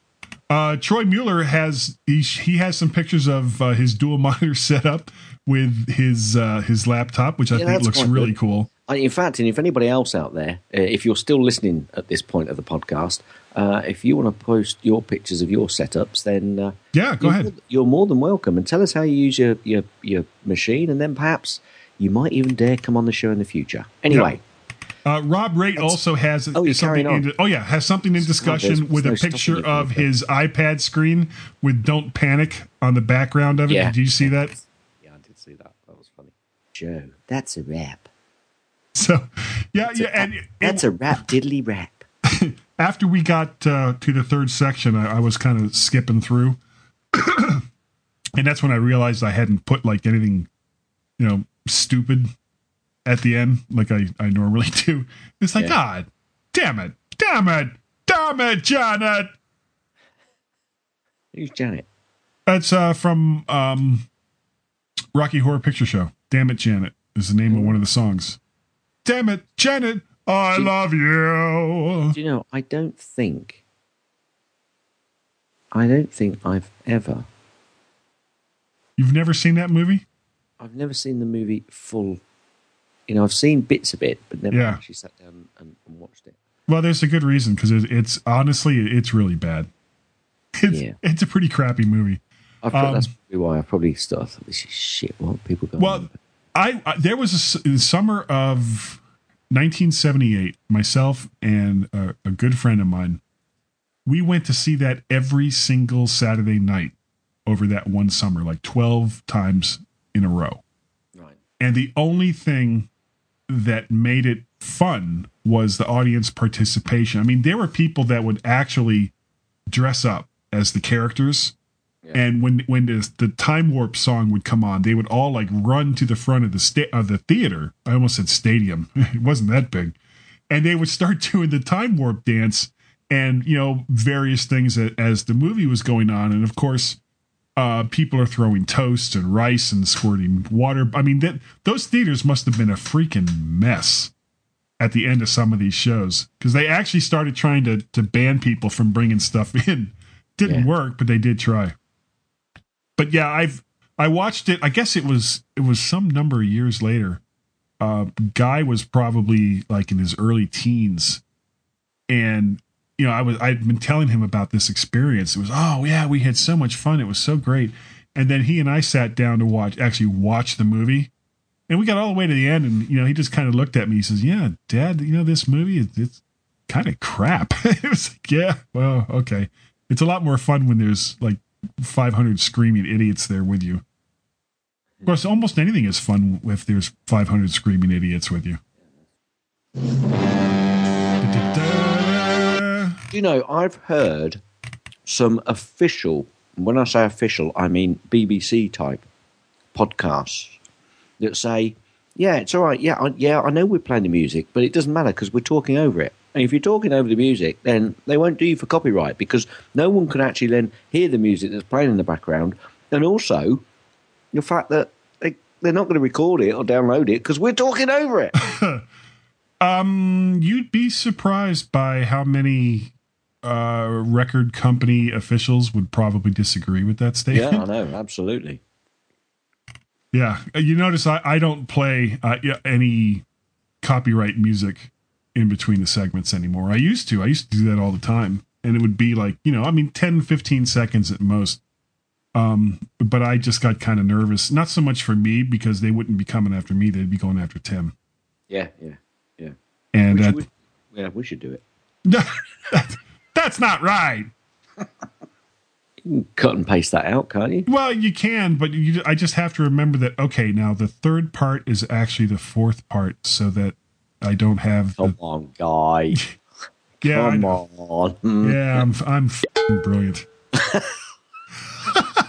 [SPEAKER 2] Uh, Troy Mueller has he, he has some pictures of uh, his dual [laughs] monitor setup with his uh, his laptop, which I
[SPEAKER 4] Yeah,
[SPEAKER 2] think looks really
[SPEAKER 4] good.
[SPEAKER 2] cool.
[SPEAKER 4] In fact, and if anybody else out there, uh, if you're still listening at this point of the podcast, uh, if you want to post your pictures of your setups, then uh,
[SPEAKER 2] Yeah, go
[SPEAKER 4] you're
[SPEAKER 2] ahead.
[SPEAKER 4] More, you're more than welcome, and tell us how you use your, your your machine, and then perhaps you might even dare come on the show in the future. Anyway,
[SPEAKER 2] Uh, Rob Raitt also has
[SPEAKER 4] Oh, you're
[SPEAKER 2] something.
[SPEAKER 4] carrying
[SPEAKER 2] In, oh yeah, has something in discussion
[SPEAKER 4] there's-
[SPEAKER 2] with a picture of
[SPEAKER 4] from
[SPEAKER 2] his iPad screen with "Don't Panic" on the background of it.
[SPEAKER 4] Yeah.
[SPEAKER 2] Did you see that?
[SPEAKER 4] yeah, I did see that. That was funny. Joe, that's a wrap.
[SPEAKER 2] So, yeah, yeah, and
[SPEAKER 4] That's a wrap diddly wrap.
[SPEAKER 2] After we got uh, to the third section, I, I was kind of skipping through, [clears throat] and that's when I realized I hadn't put like anything, you know, stupid at the end like I, I normally [laughs] do. It's like,
[SPEAKER 4] Yeah.
[SPEAKER 2] God, damn it, damn it, damn it, Janet.
[SPEAKER 4] Who's Janet?
[SPEAKER 2] That's uh, from um, Rocky Horror Picture Show. Damn it, Janet is the name of one of the songs. Damn it, Janet, I
[SPEAKER 4] Do-
[SPEAKER 2] love you.
[SPEAKER 4] Do you know? I don't think. I don't think I've ever.
[SPEAKER 2] You've never seen that movie?
[SPEAKER 4] I've never seen the movie full. You know, I've seen bits of it, but never
[SPEAKER 2] Yeah.
[SPEAKER 4] actually sat down and, and watched it.
[SPEAKER 2] Well, there's a good reason because it, it's honestly it's really bad. [laughs] It's,
[SPEAKER 4] Yeah.
[SPEAKER 2] it's a pretty crappy movie.
[SPEAKER 4] I've pro-
[SPEAKER 2] Um,
[SPEAKER 4] that's probably why I probably started. Thought, this is shit. What people go?
[SPEAKER 2] Well, I, I there was a s- in the summer of 1978. Myself and a, a good friend of mine, we went to see that every single Saturday night over that one summer, like 12 times in a row.
[SPEAKER 4] right.
[SPEAKER 2] And the only thing that made it fun was the audience participation. I mean, there were people that would actually dress up as the characters. And when when the, the time warp song would come on, they would all like run to the front of the sta- of the theater. I almost said stadium. [laughs] it wasn't that big, and they would start [laughs] doing the time warp dance and you know various things as the movie was going on. And of course, uh, people are throwing toast and rice and squirting water. I mean, that those theaters must have been a freaking mess at the end of some of these shows because they actually started trying to to ban people from bringing stuff in. [laughs] Didn't
[SPEAKER 4] Yeah.
[SPEAKER 2] work, but they did try. But yeah, I've I watched it. I guess it was it was some number of years later. Uh, guy was probably like in his early teens, and you know, I was I'd been telling him about this experience. It was, oh yeah, we had so much fun. It was so great. And then he and I sat down to watch actually watch the movie. And we got all the way to the end and you know, he just kind of looked at me. He says, Yeah, Dad, you know, this movie it's, it's kind of crap. [laughs] it was like, Yeah, well, okay. It's a lot more fun when there's like five hundred screaming idiots there with you. Of course, almost anything is fun if there's 500 screaming idiots with you.
[SPEAKER 4] You know, I've heard some official, when I say official, I mean BBC type podcasts that say, yeah, it's all right. Yeah, I, yeah, I know we're playing the music, but it doesn't matter because we're talking over it. And if you're talking over the music, then they won't do you for copyright because no one can actually then hear the music that's playing in the background. And also, the fact that they, they're not going to record it or download it because we're talking over it. [laughs]
[SPEAKER 2] Um, you'd be surprised by how many uh, record company officials would probably disagree with that statement.
[SPEAKER 4] yeah, I know, absolutely.
[SPEAKER 2] Yeah, you notice I, I don't play uh, any copyright music in between the segments anymore. I used to. I used to do that all the time. And it would be like, you know, I mean 10, 15 seconds at most. Um, but I just got kind of nervous. Not so much for me because they wouldn't be coming after me. They'd be going after Tim.
[SPEAKER 4] Yeah, yeah, yeah.
[SPEAKER 2] And
[SPEAKER 4] we
[SPEAKER 2] uh,
[SPEAKER 4] should, we- yeah, we should do it. [laughs]
[SPEAKER 2] that's not right.
[SPEAKER 4] Cut and paste that out, can't you?
[SPEAKER 2] Well, you can, but you, I just have to remember that. Okay, now the third part is actually the fourth part, so that I don't have.
[SPEAKER 4] Come the, on, guy. [laughs]
[SPEAKER 2] yeah,
[SPEAKER 4] Come on.
[SPEAKER 2] yeah, I'm I'm brilliant. [laughs]